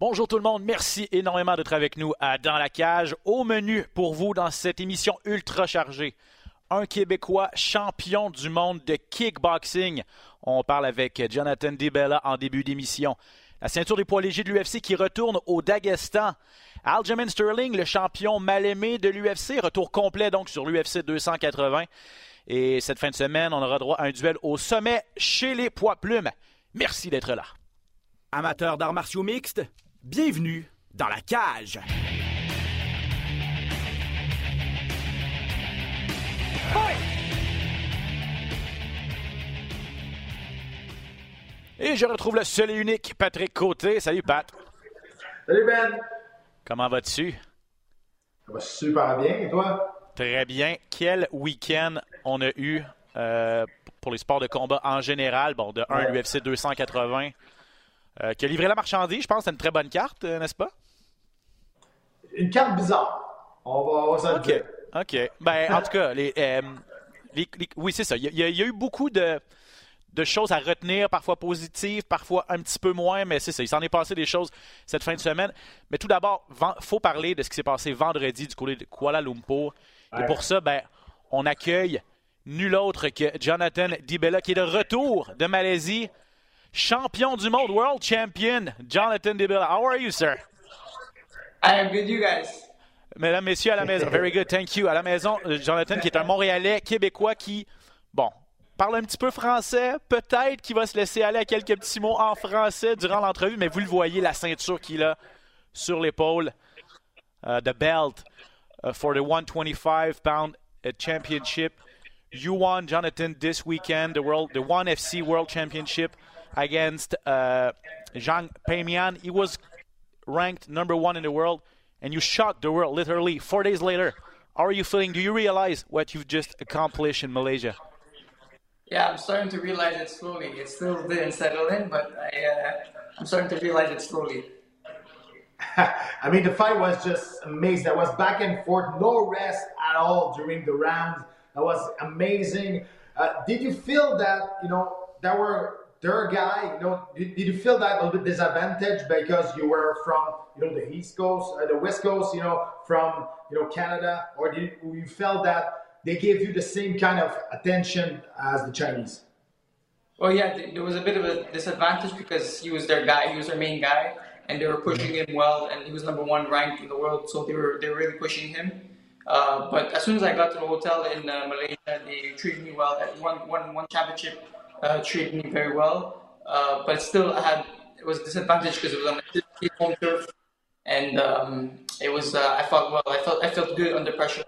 Bonjour tout le monde, merci énormément d'être avec nous à Dans la cage. Au menu pour vous dans cette émission ultra chargée, un Québécois champion du monde de kickboxing. On parle avec Jonathan DiBella en début d'émission. La ceinture des poids légers de l'UFC qui retourne au Dagestan. Aljamain Sterling, le champion mal aimé de l'UFC, retour complet donc sur l'UFC 280. Et cette fin de semaine, on aura droit à un duel au sommet chez les poids plumes. Merci d'être là. Amateurs d'arts martiaux mixtes, bienvenue dans la cage. Et je retrouve le seul et unique Patrick Côté. Salut Pat. Salut Ben. Comment vas-tu? Ça va super bien, et toi? Très bien. Quel week-end on a eu euh, pour les sports de combat en général? Bon, de 1, l'UFC 280, euh, qui a livré la marchandise. Je pense c'est une très bonne carte, euh, n'est-ce pas? Une carte bizarre. On va, on va s'en OK. OK. Ben, en tout cas, les, euh, les- les- oui, c'est ça. Il y, a, il y a eu beaucoup de, de choses à retenir, parfois positives, parfois un petit peu moins, mais c'est ça. Il s'en est passé des choses cette fin de semaine. Mais tout d'abord, il faut parler de ce qui s'est passé vendredi du côté de Kuala Lumpur. Et pour ça, ben, on accueille nul autre que Jonathan Dibella, qui est de retour de Malaisie, champion du monde, world champion. Jonathan Dibella, how are you, sir? I am good, you guys. Mesdames, Messieurs, à la maison. Very good, thank you. À la maison, euh, Jonathan, qui est un Montréalais québécois qui, bon, parle un petit peu français. Peut-être qu'il va se laisser aller à quelques petits mots en français durant l'entrevue, mais vous le voyez, la ceinture qu'il a sur l'épaule. Uh, the belt uh, for the 125 pound uh, championship. You won, Jonathan, this weekend, the world, the ONE FC World Championship against uh, Zhang Peimian. He was ranked number one in the world, and you shocked the world literally four days later. How are you feeling? Do you realize what you've just accomplished in Malaysia? Yeah, I'm starting to realize it slowly. It still didn't settle in, but I, uh, I'm starting to realize it slowly. I mean, the fight was just amazing. That was back and forth, no rest at all during the rounds. That was amazing. Uh, did you feel that, you know, that were their guy, you know, did, did you feel that a little bit disadvantage because you were from, you know, the East Coast, uh, the West Coast, you know, from, you know, Canada? Or did you felt that they gave you the same kind of attention as the Chinese? Well, yeah, there was a bit of a disadvantage because he was their guy, he was their main guy, and they were pushing him well, and he was number one ranked in the world, so they were they were really pushing him. Uh, but as soon as I got to the hotel in uh, Malaysia, they treated me well. At one one one championship uh, treated me very well, uh, still I had it was a disadvantage because it was on a home turf, and um, it was uh, I felt well. I felt I felt good under pressure.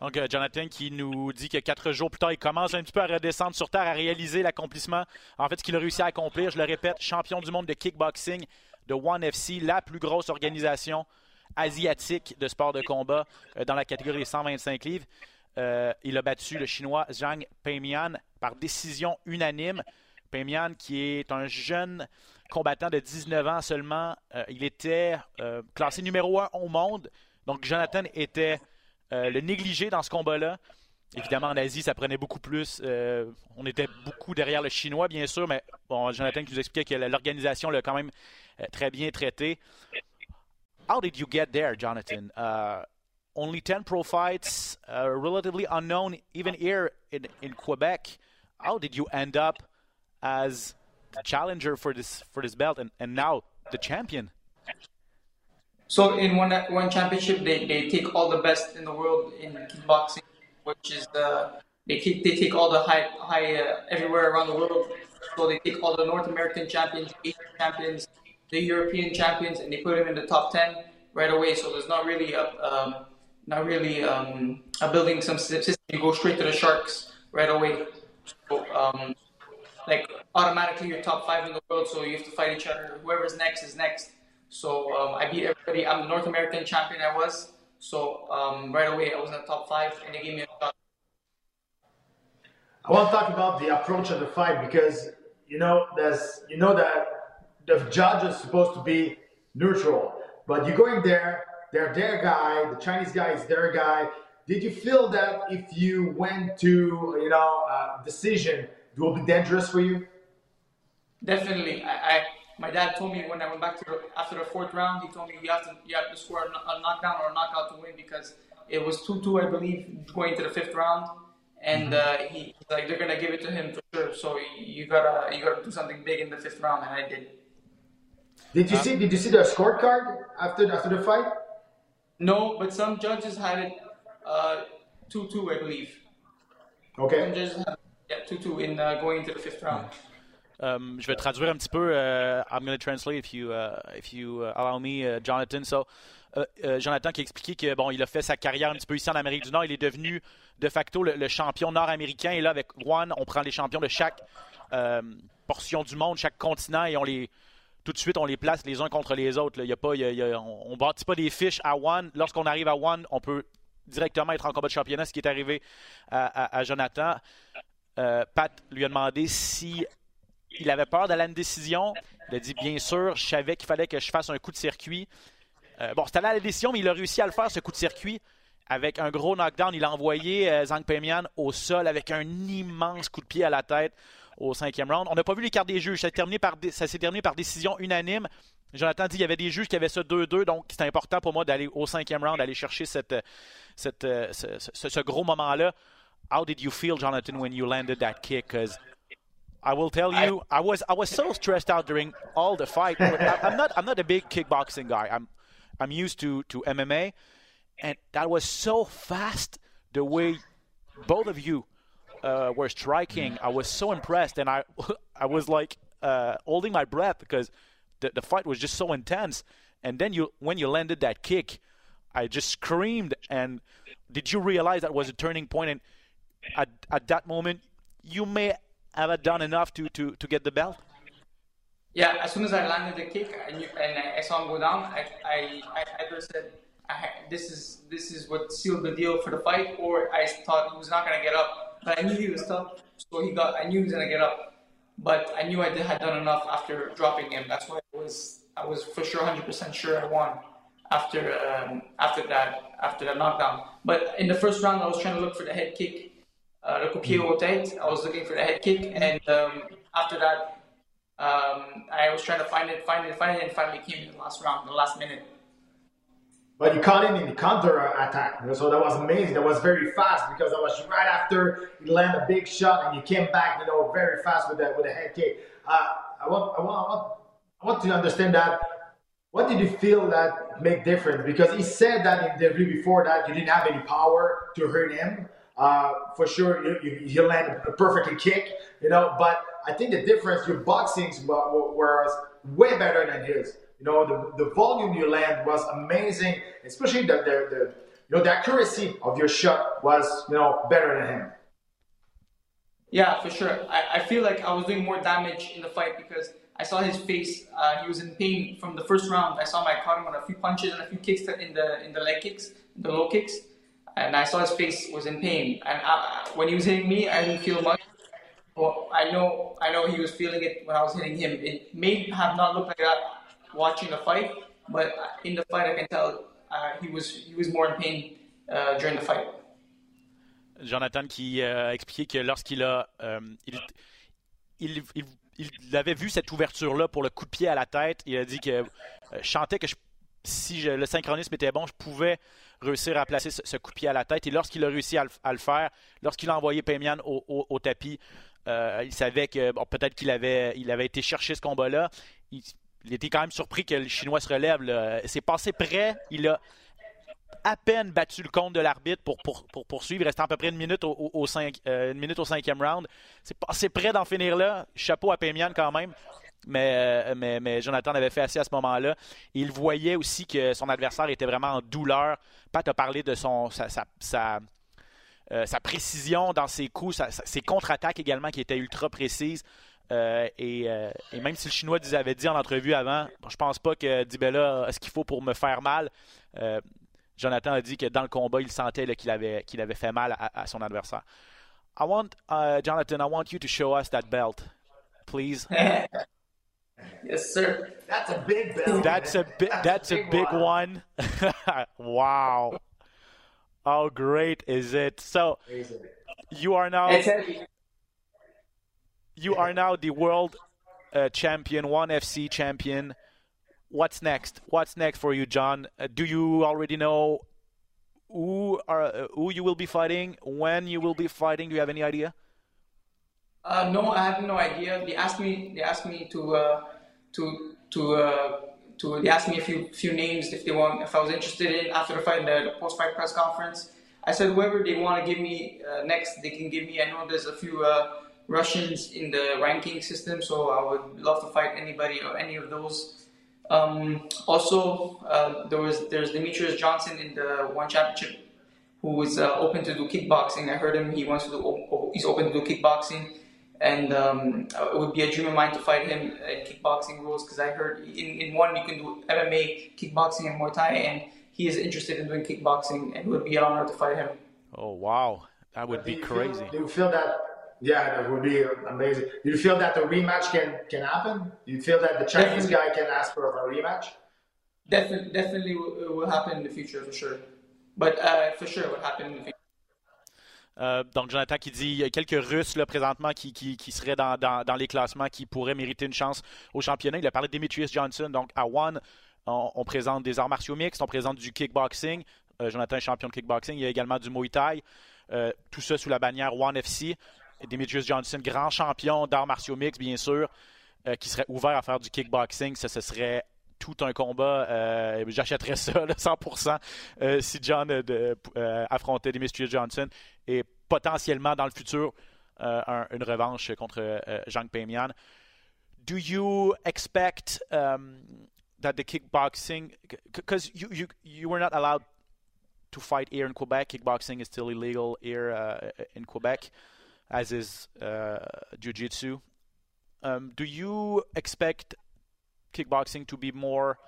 Donc, Jonathan qui nous dit que quatre jours plus tard, il commence un petit peu à redescendre sur terre, à réaliser l'accomplissement. En fait, ce qu'il a réussi à accomplir, je le répète, champion du monde de kickboxing de ONE FC, la plus grosse organisation asiatique de sport de combat euh, dans la catégorie des 125 livres. Euh, il a battu le chinois Zhang Peimian par décision unanime. Peimian, qui est un jeune combattant de 19 ans seulement, euh, il était euh, classé numéro 1 au monde. Donc, Jonathan était euh, le négligé dans ce combat-là. Évidemment, en Asie, ça prenait beaucoup plus. on était beaucoup derrière le Chinois, bien sûr, mais bon, Jonathan qui nous expliquait que l'organisation l'a quand même très bien traité. How did you get there, Jonathan? Only 10 pro fights, uh, relatively unknown even here in, in Quebec. How did you end up as the challenger for this for this belt and, and now the champion? So in one one championship, they, they take all the best in the world in kickboxing, which is the they take they take all the high high uh, everywhere around the world. So they take all the North American champions, Asian champions, the European champions, and they put them in the top ten right away. So there's not really a um, not really um, a building some system. You go straight to the sharks right away. So, um, like automatically you're top five in the world, so you have to fight each other. Whoever's next is next. So um, I beat everybody. I'm the North American champion. I was so um, right away I was in the top five, and they gave me a shot. I want to talk about the approach of the fight because you know there's you know that the judge is supposed to be neutral, but you're going there, they're their guy, the Chinese guy is their guy. Did you feel that if you went to you know uh, decision, it will be dangerous for you? Definitely, I, I my dad told me when I went back to the, after the fourth round, he told me you have to you have to score a, a knockdown or a knockout to win because it was two two, I believe, going to the fifth round, and uh, he he's like they're gonna give it to him for sure. So you gotta you gotta do something big in the fifth round, and I did. Did you see? Did you see the scorecard after after the fight? No, but some judges had it uh, two two, I believe. Some Okay. judges had yeah two two in uh, going into the fifth round. Um, je vais traduire un petit peu. uh, I'm going to translate if you, uh, if you uh, allow me, uh, Jonathan. So, uh, uh, Jonathan qui a expliqué que bon, il a fait sa carrière un petit peu ici en Amérique du Nord. Il est devenu de facto le, le champion nord-américain. Et là, avec One, on prend les champions de chaque euh, portion du monde, chaque continent, et on les tout de suite, on les place les uns contre les autres. on ne bâtit pas des fiches à One. Lorsqu'on arrive à One, on peut directement être en combat de championnat, ce qui est arrivé à, Jonathan. Euh, Pat lui a demandé si il avait peur d'aller à une décision. Il a dit bien sûr, je savais qu'il fallait que je fasse un coup de circuit. Euh, bon, c'était là la décision, mais il a réussi à le faire, ce coup de circuit, avec un gros knockdown. Il a envoyé euh, Zhang Peimian au sol avec un immense coup de pied à la tête au cinquième round. On n'a pas vu les cartes des juges. Ça, s'est terminé par décision unanime. Jonathan dit qu'il y avait des juges qui avaient ça 2-2, donc c'était important pour moi d'aller au cinquième round, d'aller chercher cette, euh, ce, ce- ce gros moment-là. How did you feel, Jonathan, when you landed that kick? 'Cause I will tell you, I was I was so stressed out during all the fight. Not I'm not a big kickboxing guy. I'm I'm used to to MMA, and that was so fast the way both of you uh, were striking. I was so impressed, and I I was like uh, holding my breath because the the fight was just so intense. And then you when you landed that kick, I just screamed. And did you realize that was a turning point? And at at that moment, you may have done enough to to to get the belt. Yeah, as soon as I landed the kick I and I, I saw him go down, I, I, I either said, I, "This is this is what sealed the deal for the fight," or I thought he was not gonna get up. But I knew he was tough, so he got. I knew he was gonna get up, but I knew I did, had done enough after dropping him. That's why I was I was for sure, hundred percent sure I won after um, after that after that knockdown. But in the first round, I was trying to look for the head kick, uh, le coup de pied au tête. I was looking for the head kick, and um, after that, um, I was trying to find it, find it, find it, and finally came in the last round, the last minute. But you caught him in the counter attack, so that was amazing. That was very fast because that was right after you land a big shot and you came back, you know, very fast with that with a head kick. Uh, I want, I want, I want, to understand that. What did you feel that make difference? Because he said that in the before that you didn't have any power to hurt him. Uh, for sure, you, you, you landed a perfectly kick, you know. But I think the difference, your boxing was way better than his. You know, the, the volume you land was amazing, especially the, the, the you know the accuracy of your shot was you know better than him. Yeah, for sure. I, I feel like I was doing more damage in the fight because I saw his face. Uh, he was in pain from the first round. I saw him. I caught him on a few punches and a few kicks in the in the leg kicks, the low kicks, and I saw his face was in pain. And I, when he was hitting me, I didn't feel much. Well, I know I know he was feeling it when I was hitting him. It may have not looked like that watching the fight, but in the fight, I can tell he was he was more in pain during the fight. Jonathan qui euh, a expliqué que lorsqu'il a. euh, il, il, il- il avait vu cette ouverture-là pour le coup de pied à la tête. Il a dit que euh, sentais que si le synchronisme était bon, je pouvais réussir à placer ce, coup de pied à la tête. Et lorsqu'il a réussi à, le- faire, lorsqu'il a envoyé Pemian au, au- tapis, euh, il savait que peut-être qu'il avait, il avait été chercher ce combat-là. Il, il était quand même surpris que le Chinois se relève. C'est passé près. Il a à peine battu le compte de l'arbitre pour, pour, pour poursuivre. À peu près euh, une minute au cinquième round. C'est passé près d'en finir là. Chapeau à Pemian quand même. Mais, euh, mais, Jonathan avait fait assez à ce moment-là. Il voyait aussi que son adversaire était vraiment en douleur. Pat a parlé de son, sa, sa- euh, précision dans ses coups, ses contre-attaques également qui étaient ultra précises. Euh, et, euh, et même si le Chinois disait- avait dit en entrevue avant, bon, je pense pas que Dibella a ce qu'il faut pour me faire mal. Euh, Jonathan a dit que dans le combat, il sentait qu'il avait, qu'il avait fait mal à, à son adversaire. I want, uh, Jonathan, I want you to show us that belt, please. yes, sir. That's a big belt. That's a man. big, that's a big one. wow. How great is it? So you are now It's heavy. You are now the world uh, champion, ONE FC champion. What's next? What's next for you, John? Uh, do you already know who are uh, who you will be fighting? When you will be fighting? Do you have any idea? Uh, no, I have no idea. They asked me. They asked me to uh, to to uh, to. They asked me a few few names if they want if I was interested in after the fight, the, the post fight press conference. I said whoever they want to give me next, they can give me. I know there's a few Russians in the ranking system, so I would love to fight anybody or any of those. Um, also, uh, there was there's Demetrius Johnson in the one championship who is open to do kickboxing. I heard him; he wants to do. He's open to do kickboxing and um, it would be a dream of mine to fight him in kickboxing rules because I heard in, in one you can do MMA, kickboxing, and Muay Thai, and he is interested in doing kickboxing, and it would be an honor to fight him. Oh wow, that would be crazy. Feel, do you feel that? Yeah, that would be amazing. Do you feel that the rematch can can happen? Do you feel that the Chinese definitely. guy can ask for a rematch? Definitely, definitely will, will happen in the future for sure. But uh, for sure, it will happen in the future. Euh, donc, Jonathan qui dit il y a quelques Russes là, présentement qui, qui, qui seraient dans, dans, dans, les classements qui pourraient mériter une chance au championnat. Il a parlé de Demetrius Johnson. Donc, à One, on, présente des arts martiaux mixtes, on présente du kickboxing. Euh, Jonathan est champion de kickboxing. Il y a également du Muay Thai. Euh, tout ça sous la bannière One FC. Demetrius Johnson, grand champion d'arts martiaux mixtes, bien sûr, qui serait ouvert à faire du kickboxing. Ce serait tout un combat. Euh, j'achèterais ça, 100%, euh, si John euh, affrontait Demetrius Johnson et potentiellement dans le futur une revanche contre Zhang Peimian. Do you expect um, that the kickboxing, because you, you, you were not allowed to fight here in Quebec, kickboxing is still illegal here in Quebec, as is jiu-jitsu. Um, do you expect kickboxing to be more,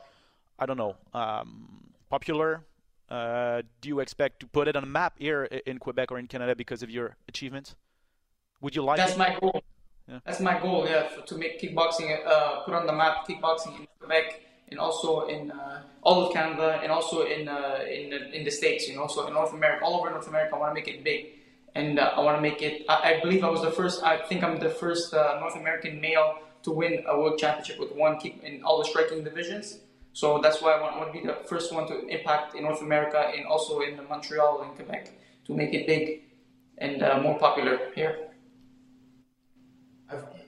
I don't know, um, popular? Uh, do you expect to put it on a map here in Quebec or in Canada because of your achievements? Would you like? That's it? my goal. Yeah. That's my goal. Yeah, for, to make kickboxing uh, put on the map, kickboxing in Quebec and also in uh, all of Canada and also in uh, in in the states. You know, so in North America, all over North America, I want to make it big, and uh, I want to make it. I, I, believe I was the first. I think I'm the first uh, North American male to win a world championship with one kick in all the striking divisions. So that's why I want, want to be the first one to impact in North America and also in Montreal and Quebec to make it big and uh, more popular here.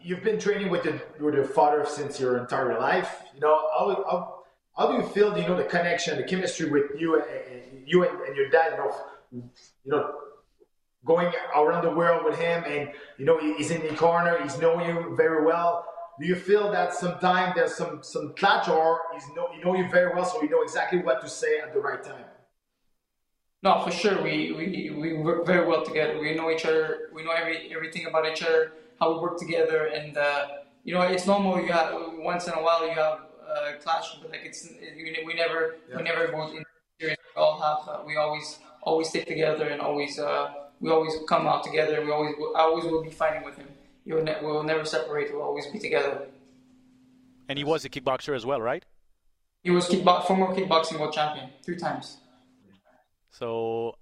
You've been training with, the, with your father since your entire life. You know, how, how, how do you feel? You know, the connection, the chemistry with you, and, you and, and your dad. You know, you know, going around the world with him, and you know, he's in the corner. He's knowing you very well. Do you feel that sometimes there's some some clash or he's know you know you very well so you know exactly what to say at the right time? No for sure. We we, we work very well together. We know each other. We know every everything about each other how we work together. And uh, you know it's normal. You have once in a while you have a clash but like it's we never yeah. we never go in serious we all have uh, we always always stick together and always uh, we always come out together we always I always will be fighting with him ne- we'll never separate. We'll always be together. And he was a kickboxer as well, right? He was kickbo- former kickboxing world champion three times. So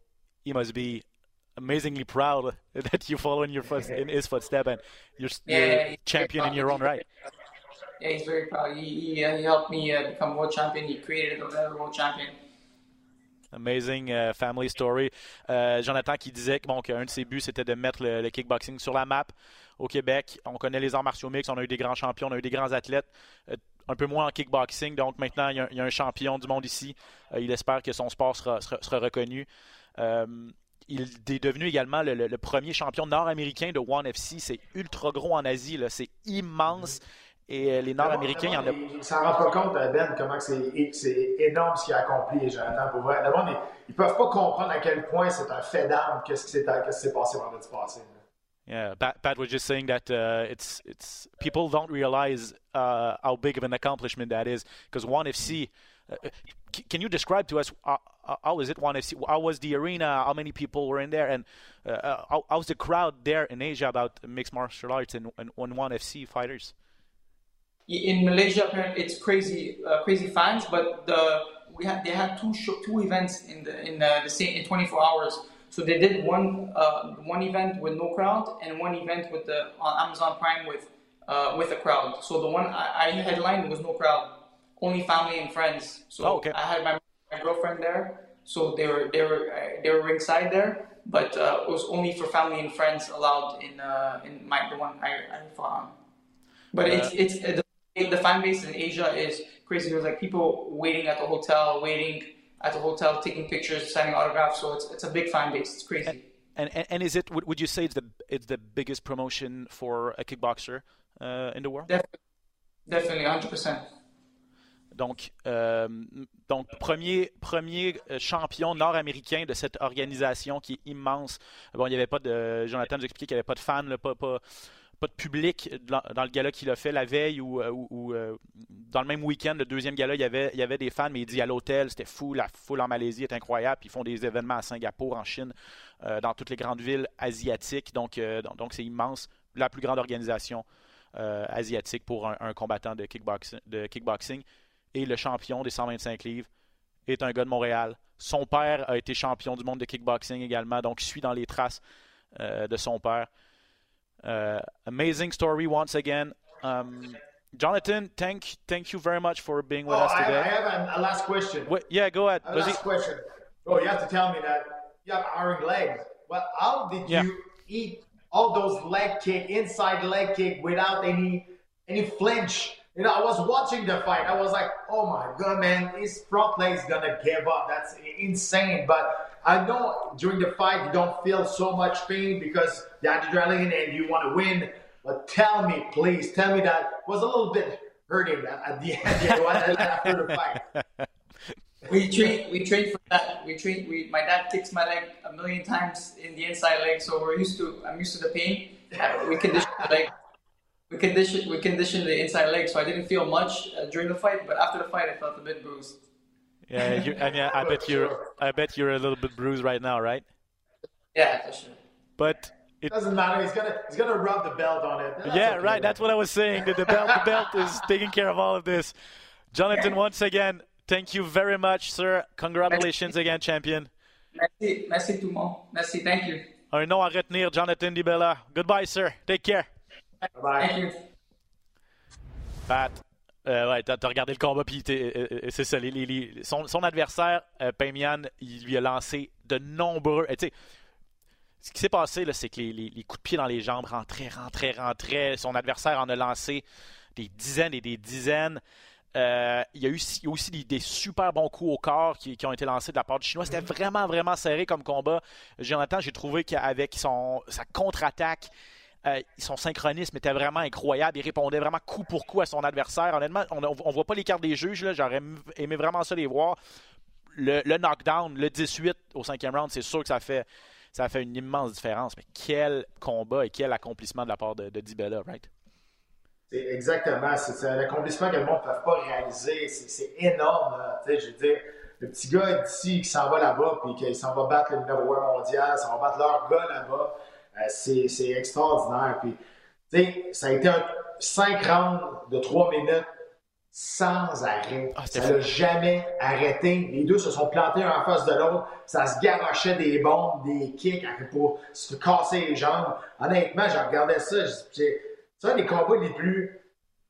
he must be amazingly proud that you follow in your foot, in his footsteps and you're, yeah, you're champion in your own right. Yeah, he's very proud. He, he, uh, he helped me uh, become world champion. He created another world champion. Amazing uh, family story. Uh, Jonathan qui disait bon, qu'un de ses buts, c'était de mettre le, kickboxing sur la map au Québec. On connaît les arts martiaux mix, on a eu des grands champions, on a eu des grands athlètes. Euh, un peu moins en kickboxing, donc maintenant il y a, un champion du monde ici. Euh, il espère que son sport sera, reconnu. Euh, il est devenu également le, le, le premier champion nord-américain de One FC. C'est ultra gros en Asie, c'est immense. Et euh, les Nord-Américains, il y en a. Ils ne s'en rendent pas compte, euh, Ben, comment c'est énorme ce qu'il a accompli, Jonathan, pour vrai. D'abord, ils ne peuvent pas comprendre à quel point c'est un fait d'armes qu'est-ce qui s'est passé vendredi passé. Yeah, Pat, Pat, was just saying that uh, it's it's people don't realize uh, how big of an accomplishment that is because One FC. Uh, can you describe to us uh, uh, how is it One FC? How was the arena? How many people were in there, and uh, how, how's the crowd there in Asia about mixed martial arts and, and One FC fighters? In Malaysia, apparently it's crazy, uh, crazy fans. But the we had they had two show, two events in the in uh, the same in 24 hours. So they did one uh, one event with no crowd and one event with the on Amazon Prime with uh, with a crowd. So the one I, I headlined was no crowd, only family and friends. So Oh, okay. I had my, my girlfriend there, so they were they were uh, they were ringside there, but uh, it was only for family and friends allowed in uh, in my the one I, I fought on. But it's it's the, the fan base in Asia is crazy. There's like people waiting at the hotel, waiting at the hotel, taking pictures, signing autographs. So it's it's a big fan base. It's crazy. And, and and is it? Would you say it's the it's the biggest promotion for a kickboxer uh, in the world? Definitely, definitely, 100%. Donc, euh, donc premier, premier euh, champion nord-américain de cette organisation qui est immense. Bon, il n'y avait pas de. Jonathan nous expliquait qu'il n'y avait pas de fans, là, pas, pas, pas de public dans, le gala qu'il a fait la veille ou, ou, euh, dans le même week-end, le deuxième gala, il y avait, il y avait des fans, mais il dit à l'hôtel, c'était fou, la foule en Malaisie est incroyable. Ils font des événements à Singapour, en Chine, euh, dans toutes les grandes villes asiatiques. Donc, euh, donc- c'est immense. La plus grande organisation euh, asiatique pour un, un combattant de kickboxing, de kickboxing. Et le champion des 125 livres est un gars de Montréal. Son père a été champion du monde de kickboxing également, donc suit dans les traces euh, de son père. Uh, amazing story once again. Um, Jonathan, thank thank you very much for being with Oh, us I, I have a, a last question. Wait, yeah, go ahead. A last question. Oh, you have to tell me that you have iron legs. Well, how did Yeah. you eat all those leg kick, inside leg kick, without any any flinch? You know, I was watching the fight. I was like, oh my god, man, his front leg's gonna give up. That's insane. But I know during the fight you don't feel so much pain because the adrenaline and you want to win. But tell me, please, tell me that was a little bit hurting at, the end after the fight. We train, we train for that. We train. We, my dad kicks my leg a million times in the inside leg, so we're used to. I'm used to the pain. We condition the leg. We condition. We condition the inside leg, so I didn't feel much uh, during the fight, but after the fight, I felt a bit bruised. Yeah, you, I mean, I bet you're I bet you're a little bit bruised right now, right? Yeah, for sure. But it, Doesn't matter. He's gonna he's gonna rub the belt on it. That's yeah, okay, right. man. That's what I was saying. The, the belt, the belt is taking care of all of this. Jonathan, once again, thank you very much, sir. Congratulations again, champion. Merci, merci tout le monde. Merci, thank you. Un nom à retenir, Jonathan DiBella. Goodbye, sir. Take care. Bye. Thank you. Pat, euh, ouais, t'as regardé le combat, puis euh, euh, c'est ça. son, adversaire, euh, Paymian, il lui a lancé de nombreux. tu sais, ce qui s'est passé, c'est que les, coups de pied dans les jambes rentraient, rentraient, rentraient. Son adversaire en a lancé des dizaines et des dizaines. Il y a eu aussi des, super bons coups au corps qui, ont été lancés de la part du Chinois. C'était vraiment, vraiment serré comme combat. Jonathan, j'ai trouvé qu'avec sa contre-attaque, euh, son synchronisme était vraiment incroyable. Il répondait vraiment coup pour coup à son adversaire. Honnêtement, on ne voit pas les cartes des juges. J'aurais aimé vraiment ça les voir. Le, knockdown, le 18 au cinquième round, c'est sûr que ça fait, ça fait une immense différence. Mais quel combat et quel accomplissement de la part de, de Dibella, right? Exactement. C'est un accomplissement que le monde ne peut pas réaliser. C'est énorme. je veux dire, le petit gars d'ici qui s'en va là-bas, puis qu'il s'en va battre le numéro 1 mondial, ça va battre leur gars là-bas, c'est c'est extraordinaire. Puis, tu sais, ça a été un 5 rounds de 3 minutes sans arrêt. Ah, ça n'a jamais arrêté. Les deux se sont plantés un en face de l'autre. Ça se garochait des bombes, des kicks pour se casser les jambes. Honnêtement, j'ai regardé ça. C'est un des combats les plus.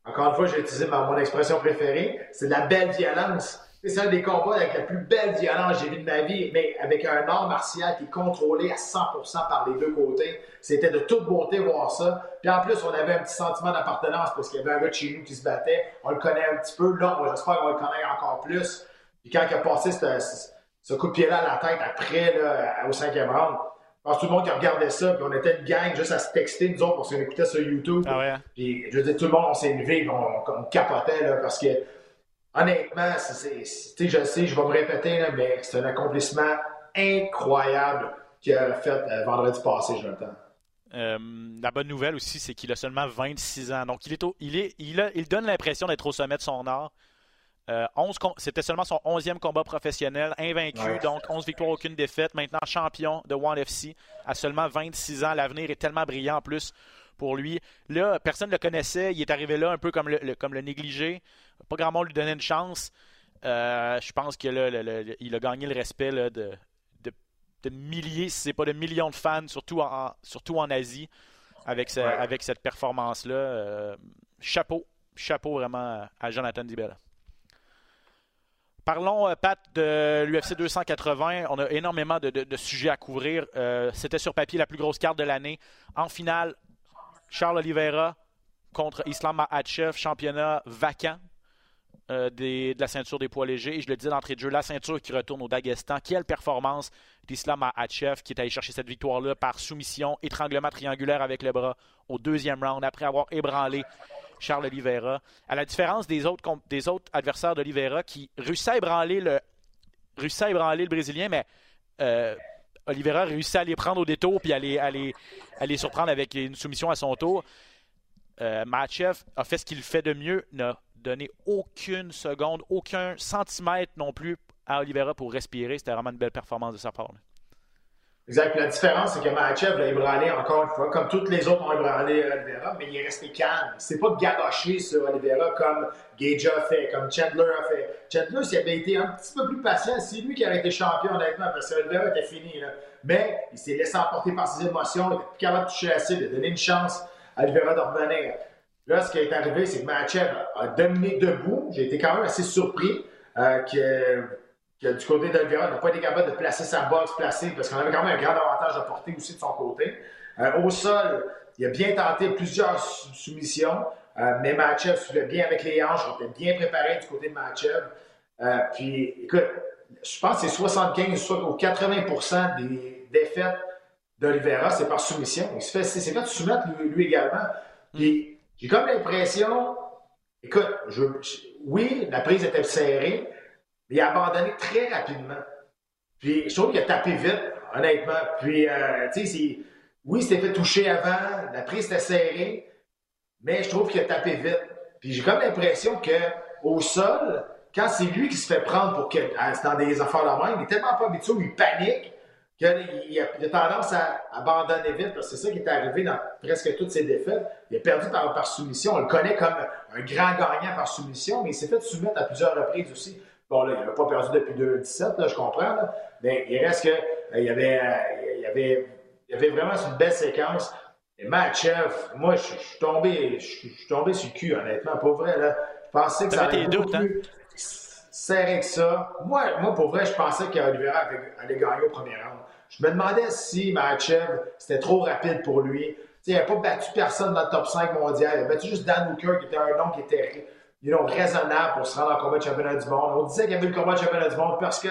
Encore une fois, j'ai utilisé ma, mon expression préférée. C'est de la belle violence. C'est un des combats avec la plus belle violence que j'ai vu de ma vie, mais avec un art martial qui est contrôlé à 100% par les deux côtés. C'était de toute beauté voir ça. Puis en plus, on avait un petit sentiment d'appartenance parce qu'il y avait un gars de chez nous qui se battait. On le connaît un petit peu. Là, moi, j'espère qu'on le connaître encore plus. Puis quand il a passé ce, coup de pied-là à la tête après, là, au cinquième round, je pense que tout le monde qui regardait ça, puis on était une gang juste à se texter, nous autres, parce qu'on écoutait sur YouTube. Ah ouais? Puis, je veux dire, tout le monde, on s'est levé, on, on capotait, là, parce que, honnêtement, c'est, c'est- je sais, je vais me répéter, là, mais c'est un accomplissement incroyable qu'il a fait euh, vendredi passé, Jonathan. Euh, la bonne nouvelle aussi, c'est qu'il a seulement 26 ans. Donc, il, est au- il, est, il, a- il donne l'impression d'être au sommet de son art. Euh, 11 com- C'était seulement son 11e combat professionnel, invaincu, Ouais. donc 11 victoires, aucune défaite. Maintenant champion de One FC à seulement 26 ans. L'avenir est tellement brillant en plus pour lui. Là, personne ne le connaissait. Il est arrivé là un peu comme le, le- comme le négligé. Pas grand monde lui donnait une chance. Euh, je pense que là, le- le- il a gagné le respect là, de, de, de milliers, si ce n'est pas de millions de fans, surtout en, surtout en Asie. avec, avec cette performance-là. chapeau, chapeau vraiment à Jonathan Dibella. Parlons, Pat, de l'UFC 280. On a énormément de, sujets à couvrir. C'était sur papier la plus grosse carte de l'année. En finale, Charles Oliveira contre Islam Makhachev, championnat vacant euh, de la ceinture des poids légers. Et je le dis d'entrée de jeu, la ceinture qui retourne au Dagestan. Quelle performance d'Islam Makhachev qui est allé chercher cette victoire-là par soumission, étranglement triangulaire avec le bras au deuxième round après avoir ébranlé Charles Oliveira. À la différence des autres, des autres adversaires d'Oliveira qui réussissaient à ébranler le, à ébranler le Brésilien, mais euh, Oliveira réussit à les prendre au détour puis à les, surprendre avec une soumission à son tour. Euh, a fait ce qu'il fait de mieux, n'a donné aucune seconde, aucun centimètre non plus à Oliveira pour respirer. C'était vraiment une belle performance de sa part. Exact. la différence, c'est que Mahachev l'a ébranlé encore une fois, comme toutes les autres ont ébranlé Oliveira, mais il est resté calme. C'est pas garoché sur Oliveira comme Gage a fait, comme Chandler a fait. Chandler, s'il avait été un petit peu plus patient, c'est lui qui aurait été champion, honnêtement, parce que Oliveira était fini. Mais il s'est laissé emporter par ses émotions, il était plus capable de toucher assez, de donner une chance à Oliveira de revenir. Là, ce qui est arrivé, c'est que Mahachev a dominé debout. J'ai été quand même assez surpris euh, que du côté d'Olvera, n'a pas été capable de placer sa boxe placée parce qu'on avait quand même un grand avantage à porter aussi de son côté. Euh, au sol, il a bien tenté plusieurs soumissions, euh, mais Machev suivait bien avec les hanches, on était bien préparé du côté de Machev. Euh, puis, écoute, je pense que c'est 75 ou 80% des défaites d'Olivera, c'est par soumission. Il s'est fait, fait soumettre lui, également. Puis, j'ai comme l'impression, écoute, oui, la prise était serrée, il a abandonné très rapidement. Puis je trouve qu'il a tapé vite, honnêtement. Puis, euh, tu sais, oui, c'était fait toucher avant, la prise était serrée, mais je trouve qu'il a tapé vite. Puis j'ai comme l'impression qu'au sol, quand c'est lui qui se fait prendre pour que, dans des affaires de main, il est tellement pas habitué, il panique, qu'il a, a, tendance à abandonner vite, parce que c'est ça qui est arrivé dans presque toutes ses défaites. Il a perdu par, par soumission. On le connaît comme un grand gagnant par soumission, mais il s'est fait soumettre à plusieurs reprises aussi. Bon, là, il n'avait pas perdu depuis 2017, là, je comprends, mais il reste que euh, il, y avait, euh, il, y avait, il y avait vraiment une belle séquence. Et Matchev, moi, je, suis tombé, je, suis tombé sur le cul, honnêtement, pas vrai. Là. Je pensais que ça allait beaucoup hein? plus serré que ça. Moi, moi, pour vrai, je pensais qu'Olivera allait gagner au premier round. Je me demandais si Matchev, c'était trop rapide pour lui. il n'avait pas battu personne dans le top 5 mondial. Il a battu juste Dan Hooker, qui était un nom qui était you know, raisonnable pour se rendre en combat de championnat du monde. On disait qu'il y avait le combat de championnat du monde parce que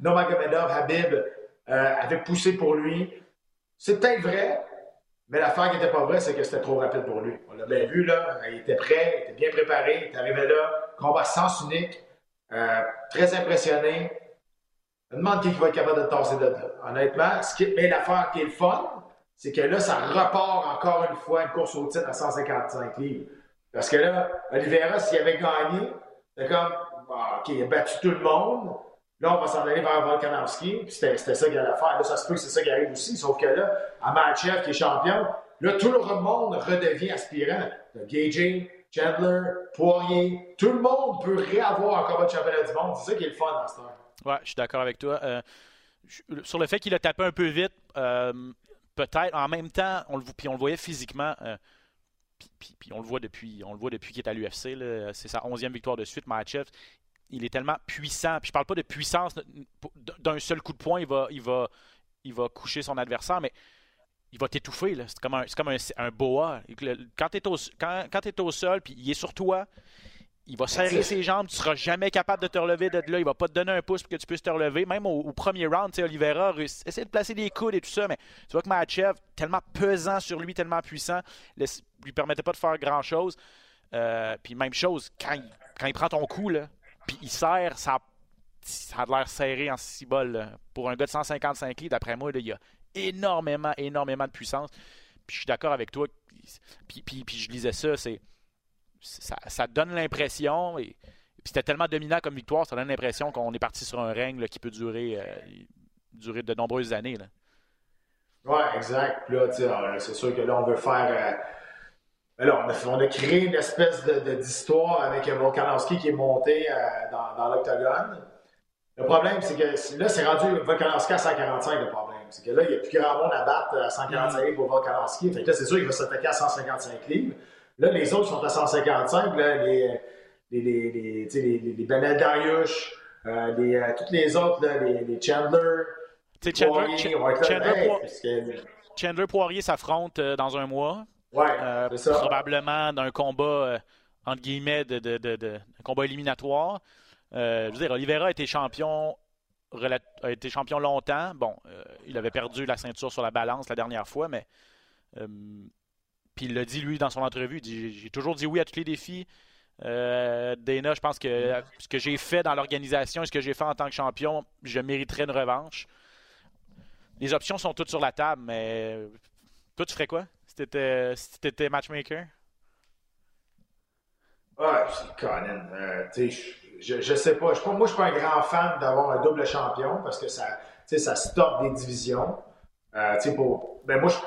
Nomagomedov, Habib, euh, avait poussé pour lui. C'est peut-être vrai, mais l'affaire qui n'était pas vraie, c'est que c'était trop rapide pour lui. On l'a bien vu, là. Il était prêt, il était bien préparé, il est arrivé là. Combat sens unique. Euh, très impressionné. Je me demande qui va être capable de tasser de là. Honnêtement, ce qui, mais l'affaire qui est le fun, c'est que là, ça repart encore une fois une course au titre à 155 livres. Parce que là, Oliveira, s'il avait gagné, c'est comme, OK, il a battu tout le monde. Là, on va s'en aller vers Volkanovski. Puis c'était ça qu'il allait faire. Là, ça se peut que c'est ça qui arrive aussi. Sauf que là, à Matchev, qui est champion, là, tout le monde redevient aspirant. Gaging, Chandler, Poirier, tout le monde peut réavoir un combat de championnat du monde. C'est ça qui est le fun dans ce temps. Ouais, je suis d'accord avec toi. Euh, sur le fait qu'il a tapé un peu vite, euh, peut-être, en même temps, on le, puis on le voyait physiquement. Euh, puis, on le voit depuis, on le voit depuis qu'il est à l'UFC. C'est sa onzième victoire de suite, Mahachev. Il est tellement puissant. Puis je parle pas de puissance d'un seul coup de poing, il va, il va, il va coucher son adversaire, mais il va t'étouffer. C'est comme, un, comme un, boa. Quand tu es, es, au sol, puis il est sur toi, il va serrer ses jambes, tu seras jamais capable de te relever de là. Il va pas te donner un pouce pour que tu puisses te relever. Même au, premier round, Oliveira essaie de placer des coudes et tout ça, mais tu vois que Mahachev, tellement pesant sur lui, tellement puissant, ne lui permettait pas de faire grand chose. Euh, puis même chose, quand il, quand il prend ton coup, là, puis il serre, ça, ça a l'air serré en six bols. Pour un gars de 155 livres, d'après moi, il y a énormément, énormément de puissance. Puis je suis d'accord avec toi. Puis, puis, puis je lisais ça, c'est ça, donne l'impression, et, c'était tellement dominant comme victoire, ça donne l'impression qu'on est parti sur un règne qui peut durer, euh, durer de nombreuses années. Oui, exact. Puis là, c'est sûr que là, on veut faire. Euh, on, a, on, a, créé une espèce d'histoire avec Volkanovski qui est monté euh, dans, l'octogone. Le problème, c'est que là, c'est rendu Volkanovski à 145, le problème. C'est que là, il n'y a plus grand monde à battre à 145 livres pour Volkanovski. Là, c'est sûr qu'il va s'attaquer à 155 livres. Là, les autres sont à 155. Là, les, les, les, les, les, les euh, les, euh, toutes les autres, là, les, les Chandler. Chandler, Poirier. Chandler, Hey, que- Chandler Poirier s'affrontent euh, dans un mois. Ouais, ça. probablement d'un combat, entre guillemets, de, de, de, combat éliminatoire. Je veux dire, Oliveira a été champion, a été champion longtemps. Bon, il avait perdu la ceinture sur la balance la dernière fois, mais. Puis il l'a dit, lui, dans son entrevue. J'ai toujours dit oui à tous les défis. Euh, Dana, je pense que ce que j'ai fait dans l'organisation et ce que j'ai fait en tant que champion, je mériterais une revanche. Les options sont toutes sur la table, mais toi, tu ferais quoi si t'étais si t'étais matchmaker? Ouais, c'est Conan. Euh, je, sais pas. Moi, je suis pas un grand fan d'avoir un double champion parce que ça, ça stoppe des divisions. Euh, pour, ben moi, je-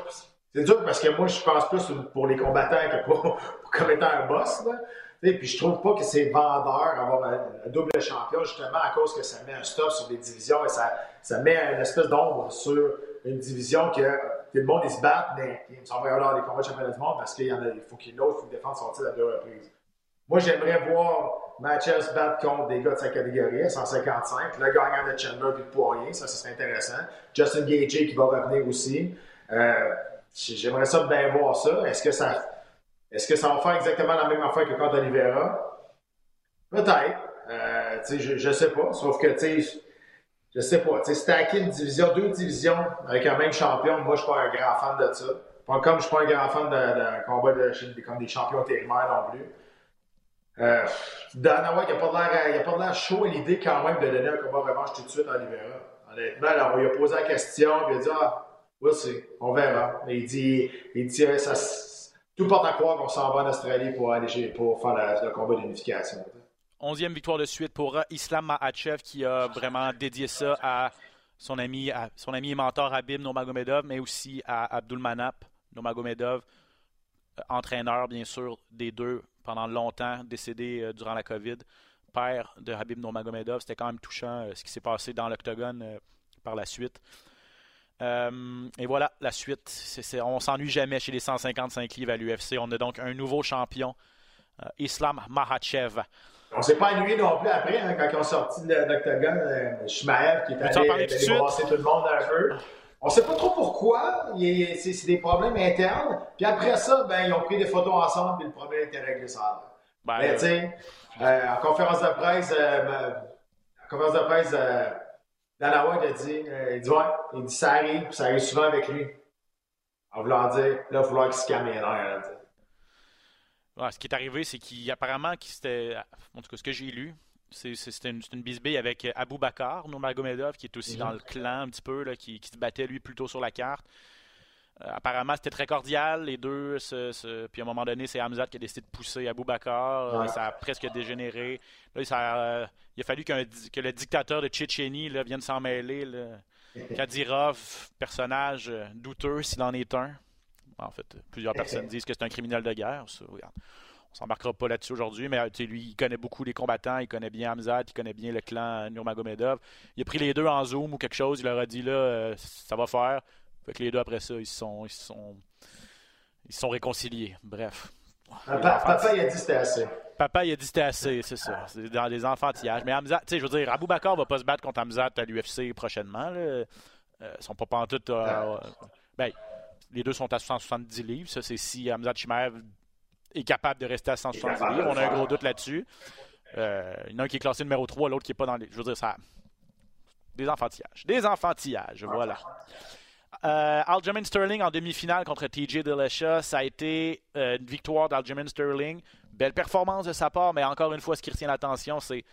c'est dur parce que moi, je pense plus pour les combattants que pour, comme étant un boss. Là. Sais, puis je trouve pas que c'est vendeur avoir un, double champion justement à cause que ça met un stop sur des divisions et ça, ça met une espèce d'ombre sur une division que, que le monde se battent, mais ils sont pas avoir des combats de championnat du monde parce qu'il y en a, il faut qu'il y ait l'autre, il faut qu'il défende son titre à deux reprises. Moi, j'aimerais voir Matches battre contre des gars de sa catégorie à 155. Le gagnant de Chandler puis de Poirier, ça, ce serait intéressant. Justin Gagey qui va revenir aussi. Euh, j'aimerais ça bien voir ça. Est-ce que ça, est-ce que ça va faire exactement la même affaire que contre Oliveira? Peut-être. Euh, je, je sais pas. Sauf que, tu sais, je sais pas. Tu sais, stacker une division, deux divisions avec un même champion, moi, je suis pas un grand fan de ça. Pas comme je suis pas un grand fan d'un combat de, comme des champions intérimaires non plus. Euh, Dana White, il il a pas de l'air chaud à l'idée quand même de donner un combat revanche tout de suite à Oliveira. Honnêtement, là, on lui a posé la question, il a dit Ah, on verra. Il dit, euh, tout porte à croire qu'on s'en va en Australie pour, faire le combat d'unification. Onzième victoire de suite pour euh, Islam Makhachev qui a vraiment dédié ça à son ami, à son ami et mentor Habib Nurmagomedov, mais aussi à Abdul Manap Nurmagomedov, euh, entraîneur bien sûr des deux pendant longtemps, décédé durant la COVID, père de Habib Nurmagomedov. C'était quand même touchant ce qui s'est passé dans l'octogone par la suite. Euh, et voilà, la suite. C'est- c'est- on s'ennuie jamais chez les 155 livres à l'UFC. On a donc un nouveau champion, euh, Islam Makhachev. On s'est pas ennuyé non plus après, hein, quand ils ont sorti de l'octogone, euh, Shimaev qui est allé, allé brasser tout le monde un peu. On sait pas trop pourquoi, est- c'est des problèmes internes. Puis après ça, ben, ils ont pris des photos ensemble et le problème était réglé. Ben, Mais tu sais, en conférence de presse, ben, en conférence de presse, Dana White a dit, euh, il dit ouais, il dit ça arrive, puis ça arrive souvent avec lui. En voulant dire, là, il va falloir qu'il se calme les nerfs. Ouais, ce qui est arrivé, c'est qu'apparemment, c'était, en tout cas, ce que j'ai lu, c'était une, une bisbille avec Abou Bakar, Nurmagomedov, qui est aussi dans le clan un petit peu, là, qui, qui se battait lui plutôt sur la carte. Euh, apparemment, c'était très cordial, les deux. se- se- Puis à un moment donné, c'est Hamzat qui a décidé de pousser Abou Bakar. Euh, Ouais. Ça a presque dégénéré. Là, ça, euh, il a fallu que le dictateur de Tchétchénie là, vienne s'en mêler. là. Kadyrov, personnage douteux s'il en est un. En fait, plusieurs personnes disent que c'est un criminel de guerre. Ça, regarde. On s'embarquera pas là-dessus aujourd'hui, mais lui, il connaît beaucoup les combattants, il connaît bien Hamzat, il connaît bien le clan Nurmagomedov. Il a pris les deux en zoom ou quelque chose, il leur a dit là, euh, ça va faire. Fait que les deux après ça, ils sont, ils sont, ils sont réconciliés. Bref. Papa, papa, il a dit que c'était assez. Papa, il a dit c'était assez, c'est ça. C'est dans les enfantillages. Mais Hamzat, tu sais, je veux dire, Abou Bakar va pas se battre contre Hamzat à l'UFC prochainement. Là. Euh, ils sont pas pantoute. euh, ben, les deux sont à 170 livres. Ça, c'est si Hamzat Chimaev est capable de rester à 170 capable de livres. On a un gros doute là-dessus. Euh, il y en a un qui est classé numéro 3, l'autre qui est pas dans les. Je veux dire, ça. Des enfantillages. Des enfantillages, voilà. Euh, Aljamain Sterling en demi-finale contre TJ Dillashaw, ça a été euh, une victoire d'Aljamain Sterling. Belle performance de sa part, mais encore une fois, ce qui retient l'attention, c'est.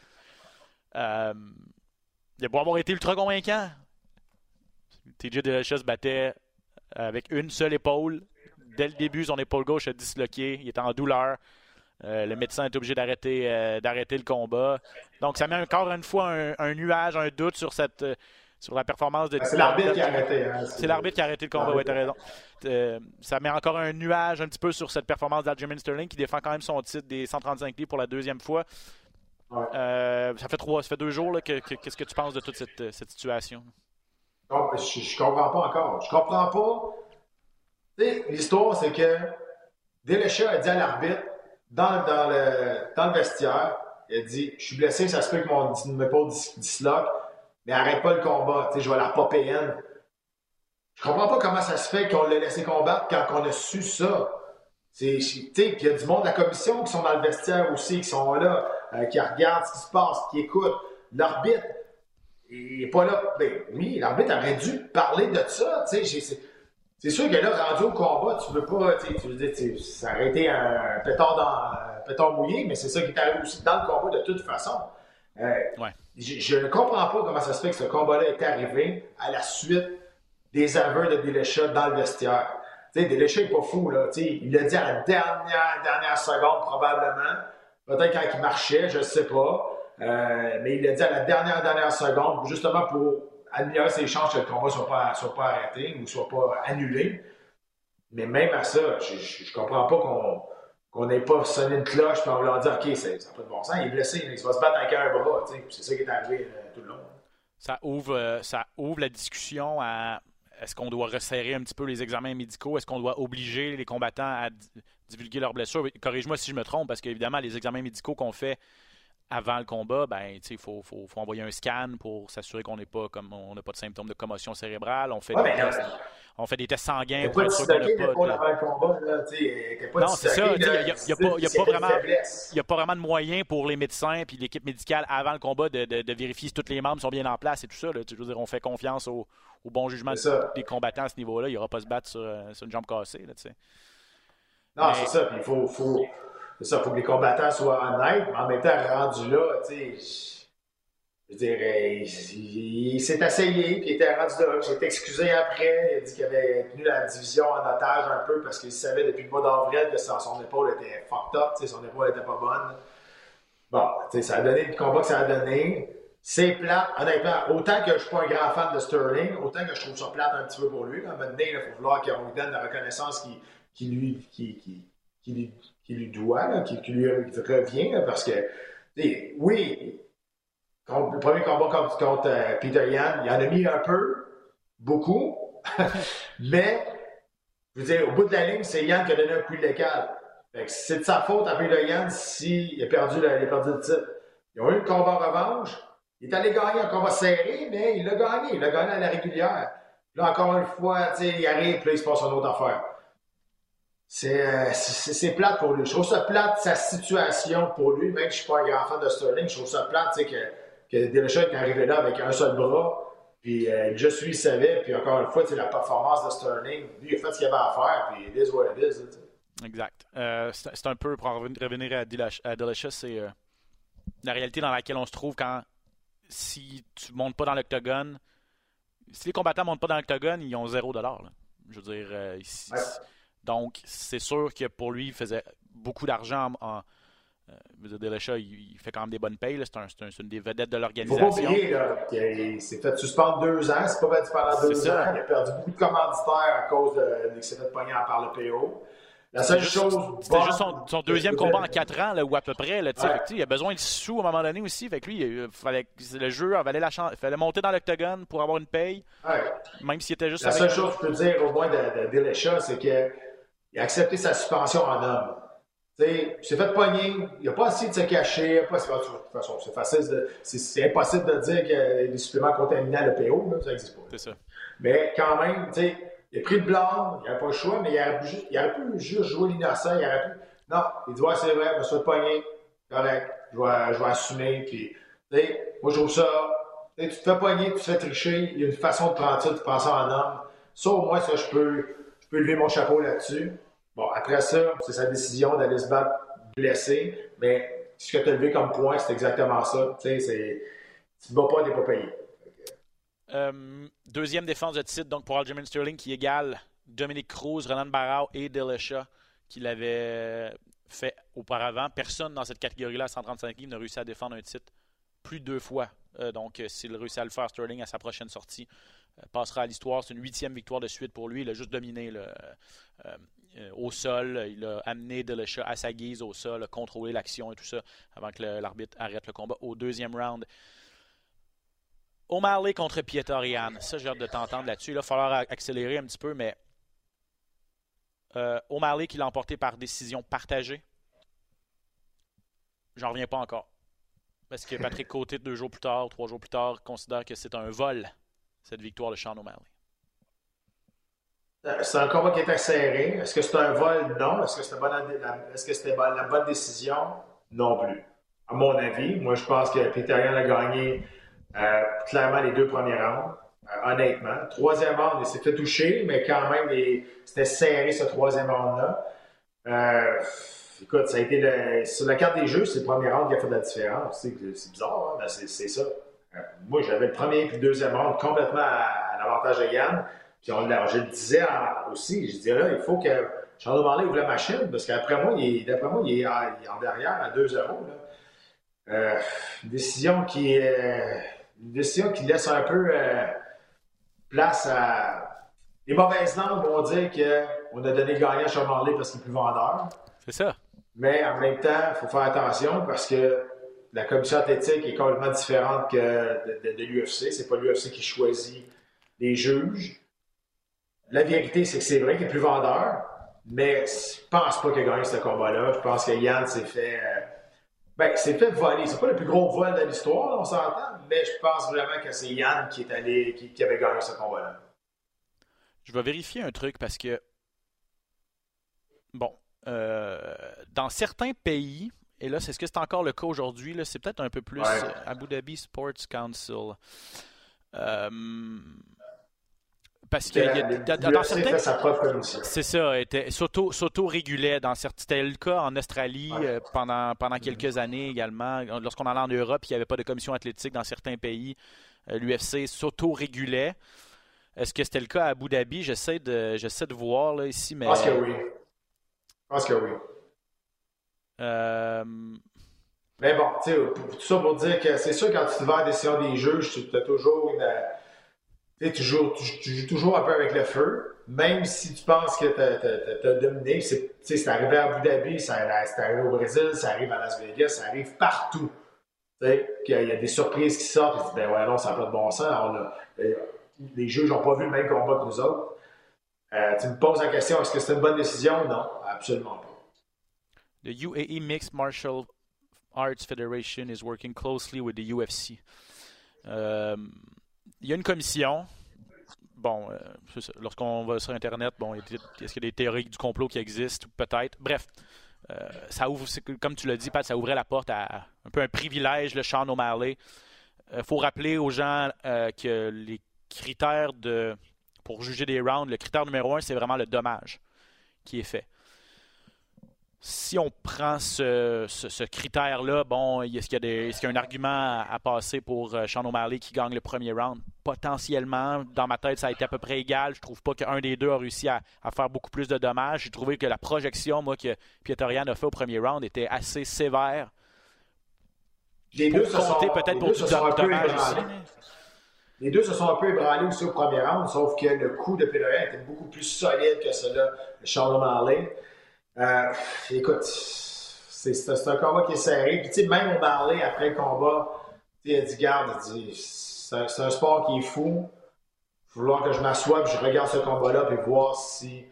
Euh, il a beau avoir été ultra convaincant. TJ Dillashaw se battait avec une seule épaule. Dès le début, son épaule gauche a disloqué. Il était en douleur. Euh, le médecin est obligé d'arrêter euh, d'arrêter le combat. Donc, ça met encore une fois un, nuage, un doute sur cette sur la performance de. Ben, C'est l'arbitre qui a arrêté. Hein, C'est l'arbitre qui a arrêté le combat, ouais, t'as raison. Euh, ça met encore un nuage un petit peu sur cette performance d'Aljamain Sterling qui défend quand même son titre des 135 livres pour la deuxième fois. Euh, ça fait trois, ça fait deux jours. Qu'est-ce que tu penses de toute cette, cette situation? Je, je, comprends pas encore. Je comprends pas. L'histoire, c'est que Delechat a dit à l'arbitre, dans, dans, le, dans le vestiaire, il a dit Je suis blessé, ça se peut que mon épaule disloque, mais arrête pas le combat, je vais la popper une. Je comprends pas comment ça se fait qu'on l'a laissé combattre quand on a su ça. C'est, il y a du monde de la commission qui sont dans le vestiaire aussi, qui sont là, euh, qui regardent ce qui se passe, qui écoutent. L'arbitre, il n'est pas là. Ben, oui, l'arbitre aurait dû parler de ça. C'est sûr que là, rendu au combat, tu veux pas, tu veux dire, ça aurait été un, pétard, dans, pétard mouillé, mais c'est ça qui est aussi dans le combat de toute façon. Euh, je, ne comprends pas comment ça se fait que ce combat-là est arrivé à la suite des aveux de Delechat dans le vestiaire. Tu n'est pas fou, là. il l'a dit à la dernière, dernière seconde, probablement. Peut-être quand il marchait, je ne sais pas. Euh, mais il l'a dit à la dernière, dernière seconde, justement pour améliorer ses chances que le combat ne soit pas, soit pas arrêté ou soit pas annulé. Mais même à ça, je ne comprends pas qu'on qu'on n'ait pas sonné une cloche et on leur dire OK, ça n'a pas de bon sens, il est blessé, il va se battre avec un bras. C'est ça qui est arrivé euh, tout le long. Ça ouvre, euh, ça ouvre la discussion à est-ce qu'on doit resserrer un petit peu les examens médicaux? Est-ce qu'on doit obliger les combattants à divulguer leurs blessures? Corrige-moi si je me trompe, parce qu'évidemment, les examens médicaux qu'on fait avant le combat, ben, il faut, faut, faut, envoyer un scan pour s'assurer qu'on n'est pas comme on n'a pas de symptômes de commotion cérébrale. On fait, des, tests, on fait des tests sanguins pour être sûr qu'on n'a pas. De... non, c'est ça. Il n'y a, pas vraiment, a pas vraiment de moyens pour les médecins et l'équipe médicale avant le combat de, de, vérifier si tous les membres sont bien en place et tout ça. Là. Je veux dire, on fait confiance au, au bon jugement des combattants à ce niveau-là. Il n'y aura pas se battre sur, euh, sur, une jambe cassée. Là, non, c'est ça. il faut, faut, ça, faut que les combattants soient honnêtes, mais en même rendu là, tu sais, je dirais, il, s'est essayé, puis il était rendu là. J'ai été excusé après. Il a dit qu'il avait tenu la division en otage un peu parce qu'il savait depuis le mois d'avril que son, épaule était fucked up, son épaule était pas bonne. Bon, ça a donné le combat que ça a donné. C'est plate, honnêtement. Autant que je suis pas un grand fan de Sterling, autant que je trouve ça plate un petit peu pour lui. Maintenant, il faut vouloir qu'on lui donne la reconnaissance qui, lui, qui lui qui lui doit, qui, lui revient, parce que, oui, le premier combat contre, euh, Peter Yan, il en a mis un peu, beaucoup, mais, je veux dire, au bout de la ligne, c'est Yann qui a donné un coup de lécal. C'est de sa faute à Peter Yan s'il a, perdu le, il a perdu titre. Ils ont eu le combat revanche. Il est allé gagner un combat serré, mais il l'a gagné. Il l'a gagné à la régulière. Là, encore une fois, il arrive, puis là, il se passe une autre affaire. Euh, c'est plate pour lui. Je trouve ça plate sa situation pour lui, même si je suis pas un grand fan de Sterling. Je trouve ça plate que, que est arrivé là avec un seul bras. Puis euh, je suis savait, puis encore une fois, la performance de Sterling, lui, il a fait ce qu'il avait à faire, puis it is what it is. Exact. Euh, c'est un peu, pour revenir à Dillashaw, c'est la réalité dans laquelle on se trouve quand, si tu montes pas dans l'octogone, si les combattants montent pas dans l'octogone, ils ont zéro dollar. Je veux dire, ici, donc, c'est sûr que pour lui, il faisait beaucoup d'argent en. Euh, il, fait quand même des bonnes payes. C'est une des vedettes de l'organisation. Il faut pas oublier, il s'est fait suspendre deux ans. C'est pas fait pendant deux ans. Il a perdu beaucoup de commanditaires à cause de, qu'il s'est fait pogner par le PO. La seule chose. C'était juste son, deuxième combat en quatre ans, là, ou à peu près. Là, Il a besoin de sous à un moment donné aussi. Fait que lui, il fallait, le jeu il la chance, fallait monter dans l'octogone pour avoir une paye. Même s'il était juste. La seule chose que je peux dire au moins de, de c'est que il a accepté sa suspension en homme. il s'est fait pogner, il n'a pas essayé de se cacher, pas, de toute façon, c'est facile, c'est impossible de dire qu'il y a des suppléments contaminants le PO, là, ça n'existe pas. C'est ça. Mais quand même, tu sais, il a pris le blanc, il n'a pas le choix, mais il aurait, pu, il aurait pu juste jouer l'innocent, il aurait pu. Non, il dit, ouais, c'est vrai, je me suis fait pogner, correct, je vais, je vais assumer, puis, tu sais, moi, je trouve ça, tu te fais pogner, tu te fais tricher, il y a une façon de prendre ça, de penser en homme. Ça, au moins, ça, je peux, je peux lever mon chapeau là-dessus. Bon, après ça, c'est sa décision d'aller se battre blessé, mais ce que tu as levé comme point, c'est exactement ça. Tu sais, tu ne bats pas, tu pas payé. Euh, deuxième défense de titre donc pour Aljamain Sterling qui égale Dominique Cruz, Ronan Barrao et Dillashaw qui l'avait fait auparavant. Personne dans cette catégorie-là, 135 livres, n'a réussi à défendre un titre plus de deux fois. Euh, donc, euh, s'il réussit à le faire, Sterling, à sa prochaine sortie, passera à l'histoire. C'est une huitième victoire de suite pour lui. Il a juste dominé le, au sol. Il a amené Dillashaw à sa guise au sol, a contrôlé l'action et tout ça avant que l'arbitre arrête le combat au deuxième round. O'Malley contre Pietorian. Ça, j'ai hâte de t'entendre là-dessus. Il va falloir accélérer un petit peu, mais euh, O'Malley qui l'a emporté par décision partagée. J'en reviens pas encore. Parce que Patrick Côté, deux jours plus tard, trois jours plus tard, considère que c'est un vol, cette victoire de Sean O'Malley. Euh, c'est un combat qui était serré. Est-ce que c'est un vol? Non. Est-ce que c'était la bonne décision? Non plus. À mon avis, moi, je pense que Peter a gagné euh, clairement les deux premiers rounds. Euh, honnêtement. Troisième round, il s'est fait toucher, mais quand même, c'était serré ce troisième round-là. Écoute, ça a été le, sur la carte des jeux, c'est le premier round qui a fait la différence. C'est bizarre, hein, mais c'est ça. Moi, j'avais le premier et le deuxième round complètement à, l'avantage de Yann. Puis on, je le disais aussi, je disais là, il faut que Charles Marley ouvre la machine, parce qu'après moi, d'après moi, il est, en derrière à 2-0. Euh, une décision qui est une décision qui laisse un peu place à. Les mauvaises langues vont dire qu'on a donné le gagnant à Charles parce qu'il est plus vendeur. C'est ça. Mais en même temps, il faut faire attention parce que la commission athlétique est complètement différente que de, de, l'UFC. C'est pas l'UFC qui choisit les juges. La vérité, c'est que c'est vrai qu'il est plus vendeur, mais je pense pas qu'il a gagné ce combat-là. Je pense que Yann s'est fait. Euh, ben, c'est fait voler. C'est pas le plus gros vol de l'histoire, on s'entend, mais je pense vraiment que c'est Yann qui est allé, qui, avait gagné ce combat-là. Je vais vérifier un truc parce que, bon, euh, dans certains pays, et là, c'est ce que c'est encore le cas aujourd'hui, c'est peut-être un peu plus Abu Dhabi Sports Council. Euh, parce que dans certains. C'est ça, s'auto-régulait. Dans C'était le cas en Australie euh, pendant, pendant quelques années également. Lorsqu'on allait en Europe, il n'y avait pas de commission athlétique dans certains pays. Euh, L'UFC s'auto-régulait. Est-ce que c'était le cas à Abu Dhabi? J'essaie de, j'essaie de voir là, ici. Mais... Je pense que oui. Je pense que oui. Euh, mais bon, tu sais, tout ça pour dire que c'est sûr, quand tu vas à la décision des juges, tu as toujours une tu joues, toujours un peu avec le feu, même si tu penses que tu as, dominé. C'est arrivé à Abu Dhabi, c'est arrivé au Brésil, ça arrive à Las Vegas, ça arrive partout. Il y, a des surprises qui sortent, et ben ouais, non, ça n'a pas de bon sens. Euh, les juges n'ont pas vu le même combat que nous autres. Euh, tu me poses la question, est-ce que c'est une bonne décision? Non, absolument pas. The UAE Mixed Martial Arts Federation is working closely with the UFC. Um, il y a une commission. Bon, euh, lorsqu'on va sur Internet, bon, est-ce qu'il y a des théories du complot qui existent? Peut-être. Bref, euh, ça ouvre, comme tu l'as dit, Pat, ça ouvrait la porte à un peu un privilège, le Sean O'Malley. Il euh, faut rappeler aux gens que les critères de pour juger des rounds, le critère numéro un, c'est vraiment le dommage qui est fait si on prend ce, critère-là, bon, est-ce qu'il y, a un argument à, passer pour euh, Sean O'Malley qui gagne le premier round? Potentiellement, dans ma tête, ça a été à peu près égal. Je trouve pas qu'un des deux a réussi à, faire beaucoup plus de dommages. J'ai trouvé que la projection, moi, que Pietorian a fait au premier round était assez sévère. Les deux se sont, peut-être pour du dommage aussi. Les deux se sont un peu ébranlés aussi au premier round, sauf que le coup de Pietorian était beaucoup plus solide que celui de Sean O'Malley. Euh, écoute, c'est un combat qui est serré. Puis, tu sais, même au après le combat, a dit Garde, c'est un, sport qui est fou. Falloir que je m'assoie et je regarde ce combat-là et voir si,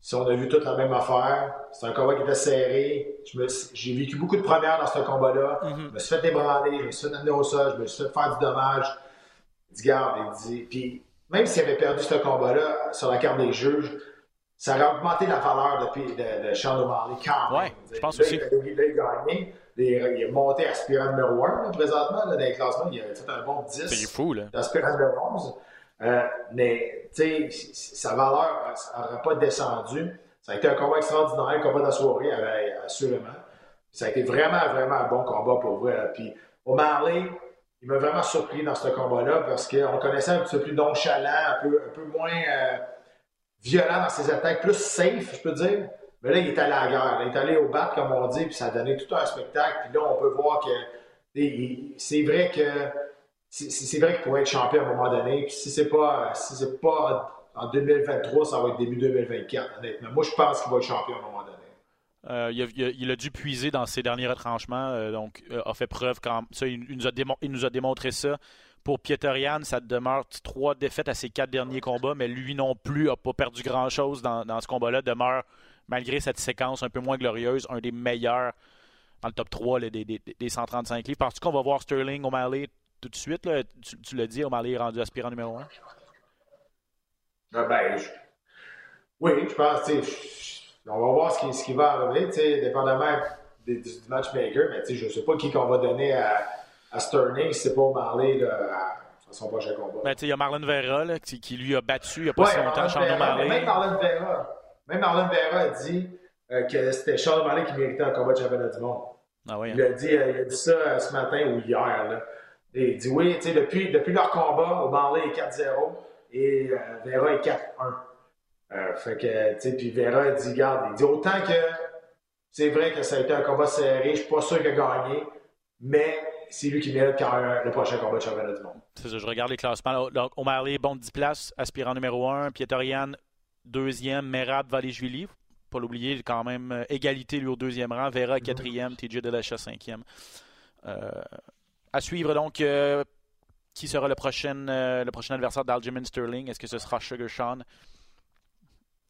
si on a vu toute la même affaire. C'est un combat qui était serré. J'ai vécu beaucoup de premières dans ce combat-là. Mm-hmm. Je me suis fait ébranler, je me suis fait amener au sol, je me suis fait faire du dommage. Il dit Garde, il dit. Puis, même s'il avait perdu ce combat-là sur la carte des juges, ça aurait augmenté la valeur de, de, de Sean O'Malley quand même. je pense aussi. Il, a gagné. Il est monté aspirant numéro 1 présentement dans les classements. Il a fait un bon 10. C'est fou, là. Aspirant numéro 11. Euh, mais, tu sais, sa valeur n'aurait pas descendu. Ça a été un combat extraordinaire, un combat de la soirée, assurément. Ça a été vraiment, vraiment un bon combat pour vrai. Puis, O'Malley, il m'a vraiment surpris dans ce combat-là parce qu'on connaissait un petit peu plus nonchalant, un peu, un peu moins. Euh, violent dans ses attaques, plus safe, je peux dire. Mais là, il est allé à la guerre. Il est allé au bat, comme on dit, puis ça a donné tout un spectacle. Puis là, on peut voir que c'est vrai que c'est vrai qu'il pourrait être champion à un moment donné. Puis si c'est pas si pas en 2023, ça va être début 2024, honnêtement. Moi, je pense qu'il va être champion à un moment donné. Euh, il, a, dû puiser dans ses derniers retranchements, euh, donc euh, a fait preuve quand ça, il, nous a démontré ça. Pour Pieterian, ça demeure trois défaites à ses quatre derniers combats, mais lui non plus n'a pas perdu grand-chose dans, ce combat-là. Demeure, malgré cette séquence un peu moins glorieuse, un des meilleurs dans le top 3 des, des, 135 livres. Penses-tu qu'on va voir Sterling O'Malley tout de suite? Tu, tu l'as dit, O'Malley est rendu aspirant numéro 1? Ah ben, oui, je pense, on va voir ce qui, ce qui va arriver, dépendamment du, du matchmaker, mais je ne sais pas qui qu'on va donner à, à Sterling c'est pas Marley à, son prochain combat. Ben, il y a Marlon Vera là, qui, qui, lui a battu il n'y a pas si longtemps Sean Marley. Même Marlon Vera, même Marlon Vera a dit euh, que c'était Sean Marley qui méritait un combat de championnat du monde. Ah oui, il, a dit, euh, il a dit ça euh, ce matin ou hier. Là. Et il dit oui, depuis, depuis leur combat, Marley est 4-0 et Vera est 4-1. Euh, fait que, tu sais, puis Vera dit, garde, il dit autant que c'est vrai que ça a été un combat serré, je suis pas sûr qu'il a gagné, mais c'est lui qui mérite quand même le prochain combat de championnat du monde. C'est ça, je regarde les classements. Donc, O'Malley, bon 10 places, aspirant numéro 1, Pietorian, deuxième, Merab, Vallée-Julie, pas l'oublier, quand même euh, égalité lui au deuxième rang, Vera mm-hmm. quatrième, TJ Delacha cinquième. Euh, à suivre donc, qui sera le prochain, le prochain adversaire d'Aljamain Sterling? Est-ce que ce sera Sugar Sean?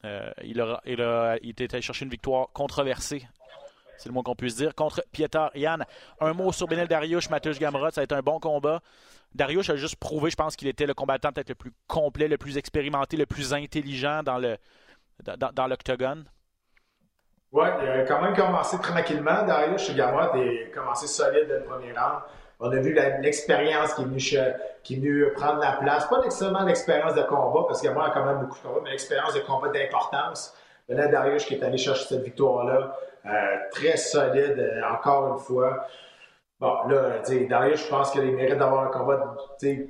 Euh, il, a, il, a, il était allé chercher une victoire controversée c'est le moins qu'on puisse dire, contre Pieter Yann. Un mot sur Benel Dariush, Mateusz Gamrot, ça a été un bon combat. Dariush a juste prouvé, je pense, qu'il était le combattant peut-être le plus complet, le plus expérimenté, le plus intelligent dans le dans, l'octogone. Oui, il a quand même commencé tranquillement. Dariush Gamrot a commencé solide dès le premier round. On a vu l'expérience qui est venue prendre la place. Pas nécessairement l'expérience de combat, parce y a quand même beaucoup de combat, mais l'expérience de combat d'importance. Là, Darius qui est allé chercher cette victoire-là, euh, très solide, euh, encore une fois. Bon, là, Darius, je pense qu'il a les mérites d'avoir un combat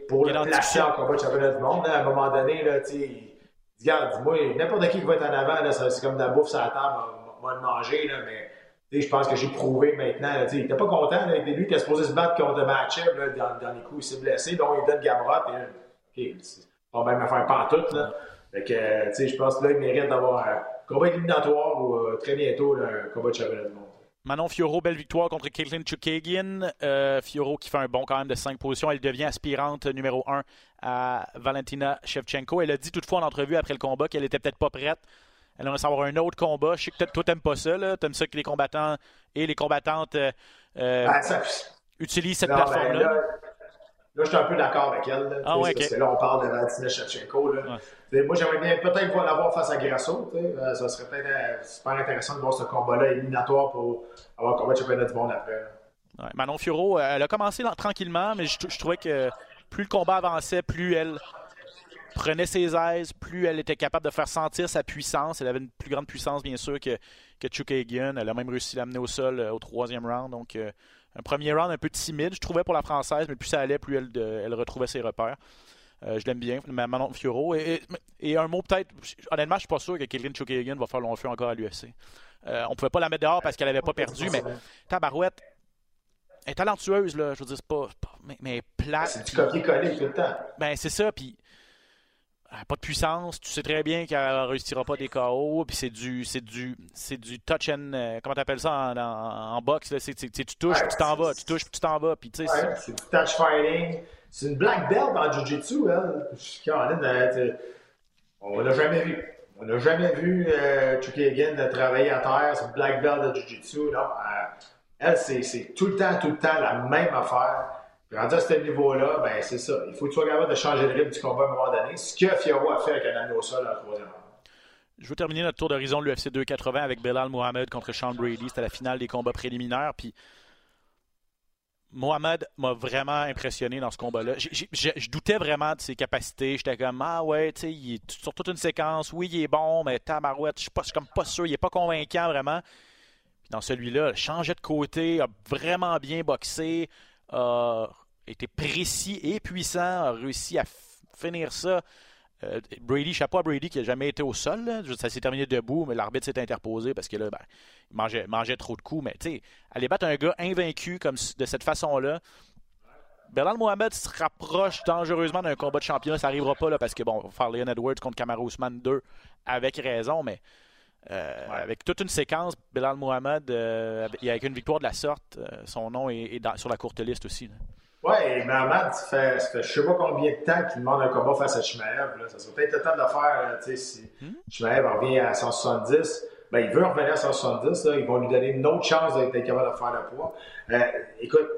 pour le placer en combat de championnat du monde. à un moment donné, là, il dit, moi, n'importe qui qui va être en avant, c'est comme de la bouffe sur la table, on va le manger, là, mais je pense que j'ai prouvé maintenant. il n'était pas content. avec lui, il était supposé se battre contre Matchev dans, dans les coups. Il s'est blessé. Donc, il donne Gabrot. Et, on va même faire pantoute. Là. Fait que, je pense que là, il mérite d'avoir combat éliminatoire ou euh, très bientôt un combat de championnat du monde. Manon Fioro, belle victoire contre Caitlin Chukagian. Euh, Fioro qui fait un bon quand même de 5 positions. Elle devient aspirante numéro 1 à Valentina Shevchenko. Elle a dit toutefois en entrevue après le combat qu'elle était peut-être pas prête elle aimerait savoir un autre combat. Je sais que toi, t'aimes pas ça, là. T'aimes ça que les combattants et les combattantes euh, euh ben, ça... utilisent cette plateforme-là. Là, là, je suis un peu d'accord avec elle. Là, ah, ouais, parce que là, on parle de Valentina Shevchenko. Là. Moi, j'aimerais bien peut-être l'avoir face à Grasso. Euh, ça serait peut-être euh, super intéressant de voir ce combat-là éliminatoire pour avoir un combat de championnat du monde après. Ouais, Manon Furo, elle a commencé tranquillement, mais je, je, trouvais que plus le combat avançait, plus elle prenait ses aises, plus elle était capable de faire sentir sa puissance. Elle avait une plus grande puissance, bien sûr, que, que. Elle a même réussi à l'amener au sol euh, au troisième round. Donc, euh, un premier round un peu timide, je trouvais, pour la Française, mais plus ça allait, plus elle, elle retrouvait ses repères. Euh, je l'aime bien, Manon Fioro. Et, et, un mot peut-être, honnêtement, je suis pas sûr que Kaylin Chukagan va faire long feu encore à l'UFC. On on pouvait pas la mettre dehors parce qu'elle avait pas perdu, mais Tabarouette, elle est talentueuse, là. Je veux dire, c'est pas, mais, mais plate. C'est du copier-coller tout le temps. Ben, c'est ça. Puis pas de puissance, tu sais très bien qu'elle ne réussira pas des KO, puis c'est du c'est du c'est du touch and euh, comment t'appelles ça en, en, boxe c'est tu touches puis tu t'en vas, tu touches puis tu t'en vas, puis tu sais c'est du touch fighting, c'est une black belt en jiu-jitsu elle. On l'a jamais vu. On n'a jamais vu euh, Chukagan travailler à terre, une black belt de jiu-jitsu. Euh, elle, c'est tout le temps, tout le temps la même affaire. Rendu à ce niveau-là, ben c'est ça. Il faut que tu sois capable de changer le rythme du combat à un moment donné. Ce que Fioro a fait avec un au sol en troisième round. Je veux terminer notre tour d'horizon de l'UFC 280 avec Belal Mohamed contre Sean Brady. C'était la finale des combats préliminaires. Puis Mohamed m'a vraiment impressionné dans ce combat-là. Je doutais vraiment de ses capacités. J'étais comme, ah ouais, tu sais, sur toute une séquence. Oui, il est bon, mais Tamarouette, je suis, suis comme pas sûr. Il est pas convaincant vraiment. Puis dans celui-là, il changeait de côté, a vraiment bien boxé était précis et puissant, a réussi à finir ça. Euh, Brady, chapeau à Brady qui n'a jamais été au sol. Ça s'est terminé debout, mais l'arbitre s'est interposé parce que là, ben, il mangeait, mangeait, trop de coups. Mais tu sais, aller battre un gars invaincu comme de cette façon-là, Belal Mohamed se rapproche dangereusement d'un combat de championnat. Ça n'arrivera pas là, parce que, bon, on va faire Leon Edwards contre Kamaru Usman 2 avec raison, mais euh, avec toute une séquence, Belal Mohamed, euh, avec une victoire de la sorte, euh, son nom est, sur la courte liste aussi. Oui, et Mohamed, ça fait, ça fait je ne sais pas combien de temps qu'il demande un combat face à Chimaev. Ça serait peut-être le temps de le faire. Si hmm? revient à 170, ben, il veut revenir à 170. Là, ils vont lui donner une autre chance d'être capable de faire le poids. écoute,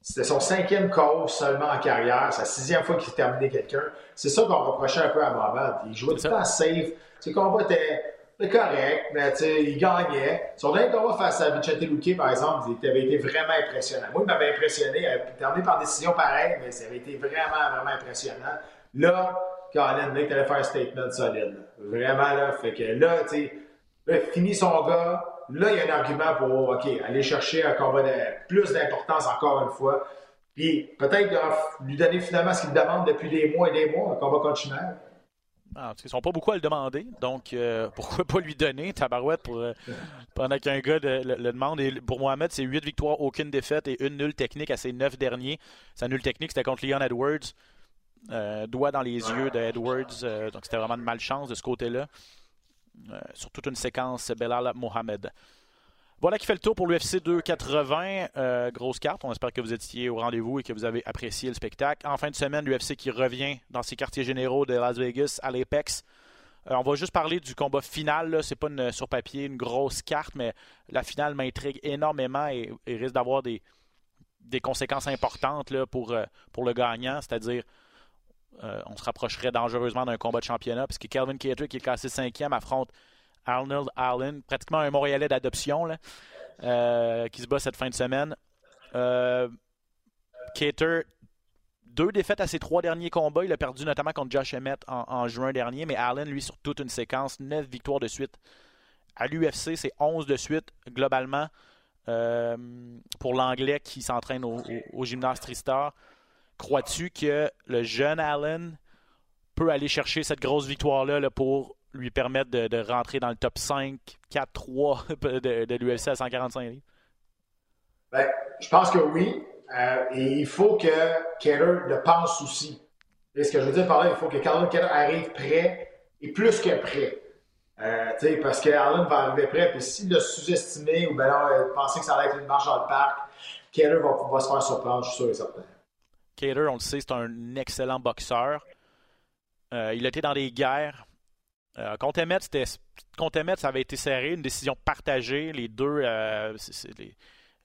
c'était son cinquième KO seulement en carrière, sa sixième fois qu'il terminait quelqu'un. C'est ça qu'on reprochait un peu à Mohamed. Il jouait tout le temps safe. Ses combats étaient correct, mais il gagnait. Son dernier combat face à Vicente Luque, par exemple, il avait été vraiment impressionnant. Moi, il m'avait impressionné. Il avait par décision pareille, mais ça avait été vraiment, vraiment impressionnant. Là, Colin Blake allait faire un statement solide. Vraiment, là. Fait que là, tu sais, fini son gars. Là, il y a un argument pour, OK, aller chercher un combat de plus d'importance encore une fois. Puis peut-être lui donner finalement ce qu'il demande depuis des mois et des mois, un combat contre ah, ils ne sont pas beaucoup à le demander, donc euh, pourquoi pas lui donner, Tabarouette, pour, euh, pendant qu'un gars le, demande. Et pour Mohamed, c'est 8 victoires, aucune défaite et une nulle technique à ses 9 derniers. Sa nulle technique, c'était contre Leon Edwards. Euh, doigt dans les yeux d'Edwards, donc c'était vraiment de malchance de ce côté-là. sur toute une séquence, Belal Mohamed. Voilà qui fait le tour pour l'UFC 280. Euh, grosse carte. On espère que vous étiez au rendez-vous et que vous avez apprécié le spectacle. En fin de semaine, l'UFC qui revient dans ses quartiers généraux de Las Vegas à l'Apex. Euh, on va juste parler du combat final. Ce n'est pas sur papier une grosse carte, mais la finale m'intrigue énormément et, risque d'avoir des, conséquences importantes euh, pour le gagnant. C'est-à-dire, on se rapprocherait dangereusement d'un combat de championnat puisque Calvin Cater, qui est classé cinquième, affronte Arnold Allen, pratiquement un Montréalais d'adoption, euh, qui se bat cette fin de semaine. Euh, Cater, deux défaites à ses trois derniers combats. Il a perdu notamment contre Josh Emmett en, juin dernier, mais Allen, lui, sur toute une séquence, neuf victoires de suite. À l'UFC, c'est 11 de suite globalement euh, pour l'Anglais qui s'entraîne au, gymnase Tristar. Crois-tu que le jeune Allen peut aller chercher cette grosse victoire-là là, pour lui permettre de, rentrer dans le top 5, 4-3 de, l'UFC à 145 livres? Ben, je pense que oui. Euh, et il faut que Keller le pense aussi. Et ce que je veux dire par là, il faut que Carlin Keller arrive prêt et plus que prêt. Euh, parce que Allen va arriver prêt, puis s'il l'a sous-estimé ou ben non, pensait que ça allait être une marche dans le parc, Keller va, se faire surprendre, je suis sûr et certain. Keller, on le sait, c'est un excellent boxeur. Euh, il a été dans des guerres. Euh, contre Emmett, ça avait été serré, une décision partagée. Les deux, euh,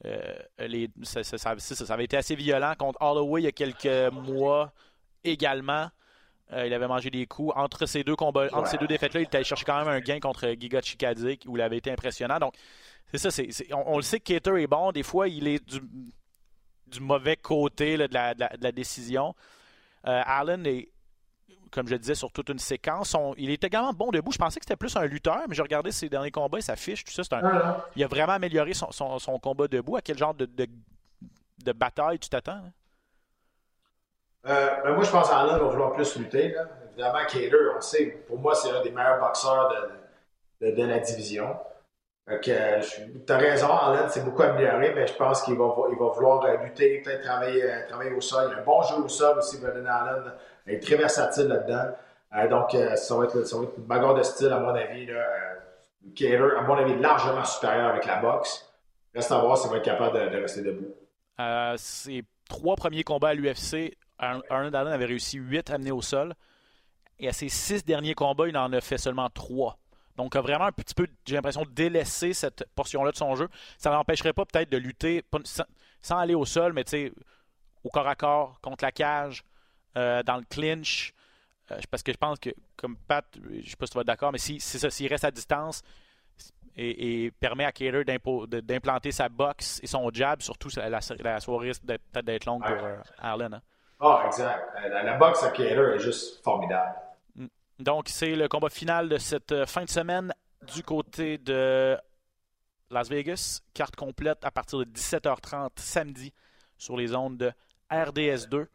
euh, ça, avait été assez violent. Contre Holloway, il y a quelques mois également, il avait mangé des coups. Entre ces deux combats, deux défaites-là, il était allé chercher quand même un gain contre Giga Chikadik où il avait été impressionnant. Donc, c'est ça. on, le sait que est bon. Des fois, il est du, mauvais côté de, la, de, la, décision. Allen est comme je disais, sur toute une séquence. il est également bon debout. Je pensais que c'était plus un lutteur, mais j'ai regardé ses derniers combats, sa fiche, tout ça. Il a vraiment amélioré son, combat debout. À quel genre de, de, bataille tu t'attends? Euh, ben moi, je pense qu'Allen va vouloir plus lutter. Évidemment, Cater, on sait, pour moi, c'est un des meilleurs boxeurs de, la division. tu as raison, Allen s'est beaucoup amélioré, mais je pense qu'il va, il va vouloir euh, lutter, peut-être travailler, euh, travailler au sol. Il a un bon jeu au sol aussi, Brendan Allen. Il est très versatile là-dedans. Euh, donc, euh, ça, va être, ça, une bagarre de style, à mon avis. Là, euh, à mon avis, largement supérieur avec la boxe. Reste à voir s'il va être capable de, rester debout. ses trois premiers combats à l'UFC, Arnold Allen avait réussi huit amenés au sol. Et à ses six derniers combats, il en a fait seulement trois. Donc, vraiment un petit peu, j'ai l'impression, délaissé cette portion-là de son jeu. Ça n'empêcherait pas peut-être de lutter sans, aller au sol, mais tu sais, au corps à corps, contre la cage, euh, dans le clinch. Euh, parce que je pense que, comme Pat, je ne sais pas si tu vas être d'accord, mais si, c'est ça, s'il reste à distance et, permet à Cater d'implanter sa boxe et son jab, surtout la, la soirée risque peut-être d'être longue pour euh, Arlen. Hein. Ah, exact. La, boxe à Cater est juste formidable. Mm. Donc, c'est le combat final de cette fin de semaine du côté de Las Vegas. Carte complète à partir de 17h30 samedi sur les ondes de RDS2.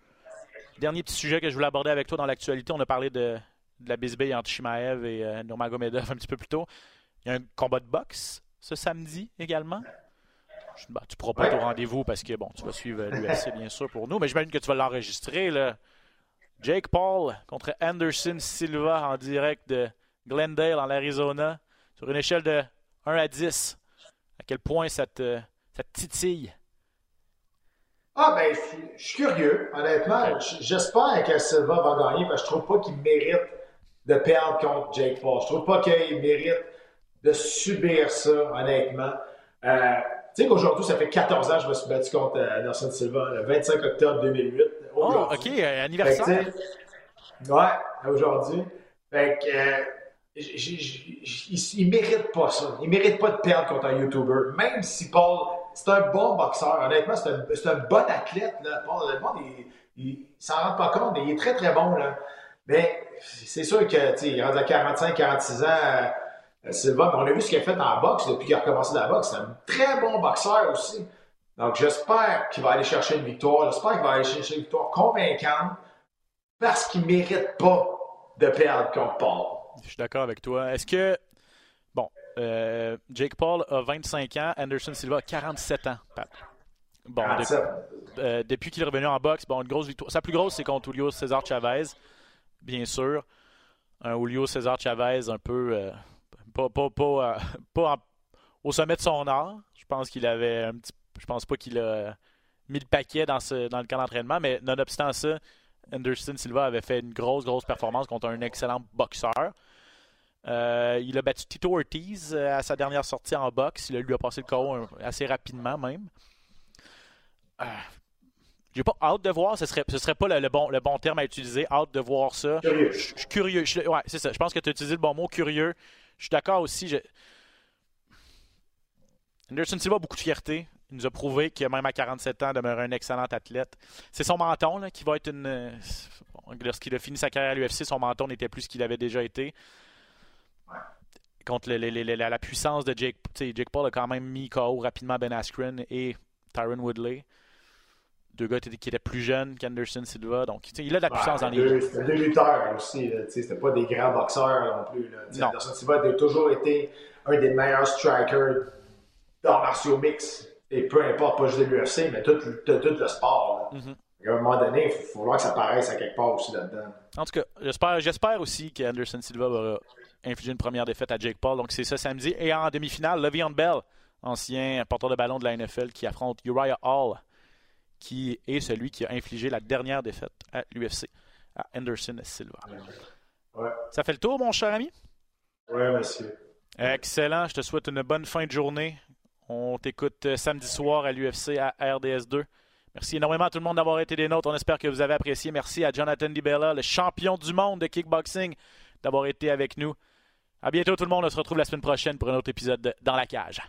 Dernier petit sujet que je voulais aborder avec toi dans l'actualité, on a parlé de, la bisbille entre Shimaev et euh, Nurmagomedov un petit peu plus tôt. Il y a un combat de boxe ce samedi également. Tu ne pourras pas être au rendez-vous parce que bon, tu vas suivre l'UFC bien sûr pour nous, mais j'imagine que tu vas l'enregistrer. Jake Paul contre Anderson Silva en direct de Glendale en Arizona sur une échelle de 1 à 10. À quel point ça te, ça te titille? Ah ben, je suis curieux, honnêtement. J'espère que Silva va gagner parce que je trouve pas qu'il mérite de perdre contre Jake Paul. Je trouve pas qu'il mérite de subir ça, honnêtement. Euh, tu sais qu'aujourd'hui, ça fait 14 ans que je me suis battu contre euh, Nelson Silva, le 25 octobre 2008. Oh, OK, anniversaire. ouais, aujourd'hui. Fait que, euh, il, ne mérite pas ça. Il mérite pas de perdre contre un YouTuber. Même si Paul, c'est un bon boxeur. Honnêtement, c'est un, bon athlète. Là. Paul, il, il, s'en rend pas compte. Il est très, très bon. Mais c'est sûr que, il est rendu à 45, 46 ans. Euh, Silva, mais on a vu ce qu'il a fait la boxe depuis qu'il a recommencé la boxe. C'est un très bon boxeur aussi. Donc, j'espère qu'il va aller chercher une victoire. J'espère qu'il va aller chercher une victoire convaincante parce qu'il ne mérite pas de perdre contre Paul. Je suis d'accord avec toi. Est-ce que. Euh, Jake Paul a 25 ans, Anderson Silva a 47 ans. Bon, euh, depuis qu'il est revenu en boxe, bon, une grosse victoire. Sa plus grosse, c'est contre Julio César Chavez, bien sûr. Un Julio César Chavez un peu pas, pas, pas, euh, au sommet de son art. Je pense qu'il avait un petit. Je pense pas qu'il a mis le paquet dans, ce, dans le camp d'entraînement, mais nonobstant ça, Anderson Silva avait fait une grosse, grosse performance contre un excellent boxeur. Euh, il a battu Tito Ortiz euh, à sa dernière sortie en boxe. Il lui a passé le KO assez rapidement même. J'ai pas hâte de voir, ce serait, ce serait pas le, bon, le bon terme à utiliser, hâte de voir ça. Je, suis curieux. ouais, c'est ça. Je pense que tu as utilisé le bon mot, curieux. Je suis d'accord aussi. Anderson Silva a beaucoup de fierté. Il nous a prouvé qu'il, même à 47 ans, demeure un excellent athlète. C'est son menton qui va être une. Lorsqu'il a fini sa carrière à l'UFC, son menton n'était plus ce qu'il avait déjà été. Contre la, puissance de Jake, Jake Paul a quand même mis KO rapidement Ben Askren et Tyron Woodley deux gars qui étaient plus jeunes qu'Anderson Silva. Donc, il a de la puissance dans les deux. C'était deux lutteurs aussi. C'était pas des grands boxeurs non plus. Anderson Silva a toujours été un des meilleurs strikers dans martiaux mix. Et peu importe, pas juste de l'UFC, mais tout, le sport. Mm-hmm. À un moment donné, il faut, voir que ça paraisse à quelque part aussi là-dedans. En tout cas, j'espère, j'espère aussi qu'Anderson Silva va infliger une première défaite à Jake Paul. Donc, c'est ça samedi. Et en demi-finale, Le'Veon Bell, ancien porteur de ballon de la NFL, qui affronte Uriah Hall qui est celui qui a infligé la dernière défaite à l'UFC, à Anderson Silva. Ça fait le tour, mon cher ami? Oui, monsieur. Excellent. Je te souhaite une bonne fin de journée. On t'écoute euh, samedi soir à l'UFC à RDS2. Merci énormément à tout le monde d'avoir été des nôtres. On espère que vous avez apprécié. Merci à Jonathan DiBella, le champion du monde de kickboxing, d'avoir été avec nous. À bientôt tout le monde. On se retrouve la semaine prochaine pour un autre épisode de Dans la cage.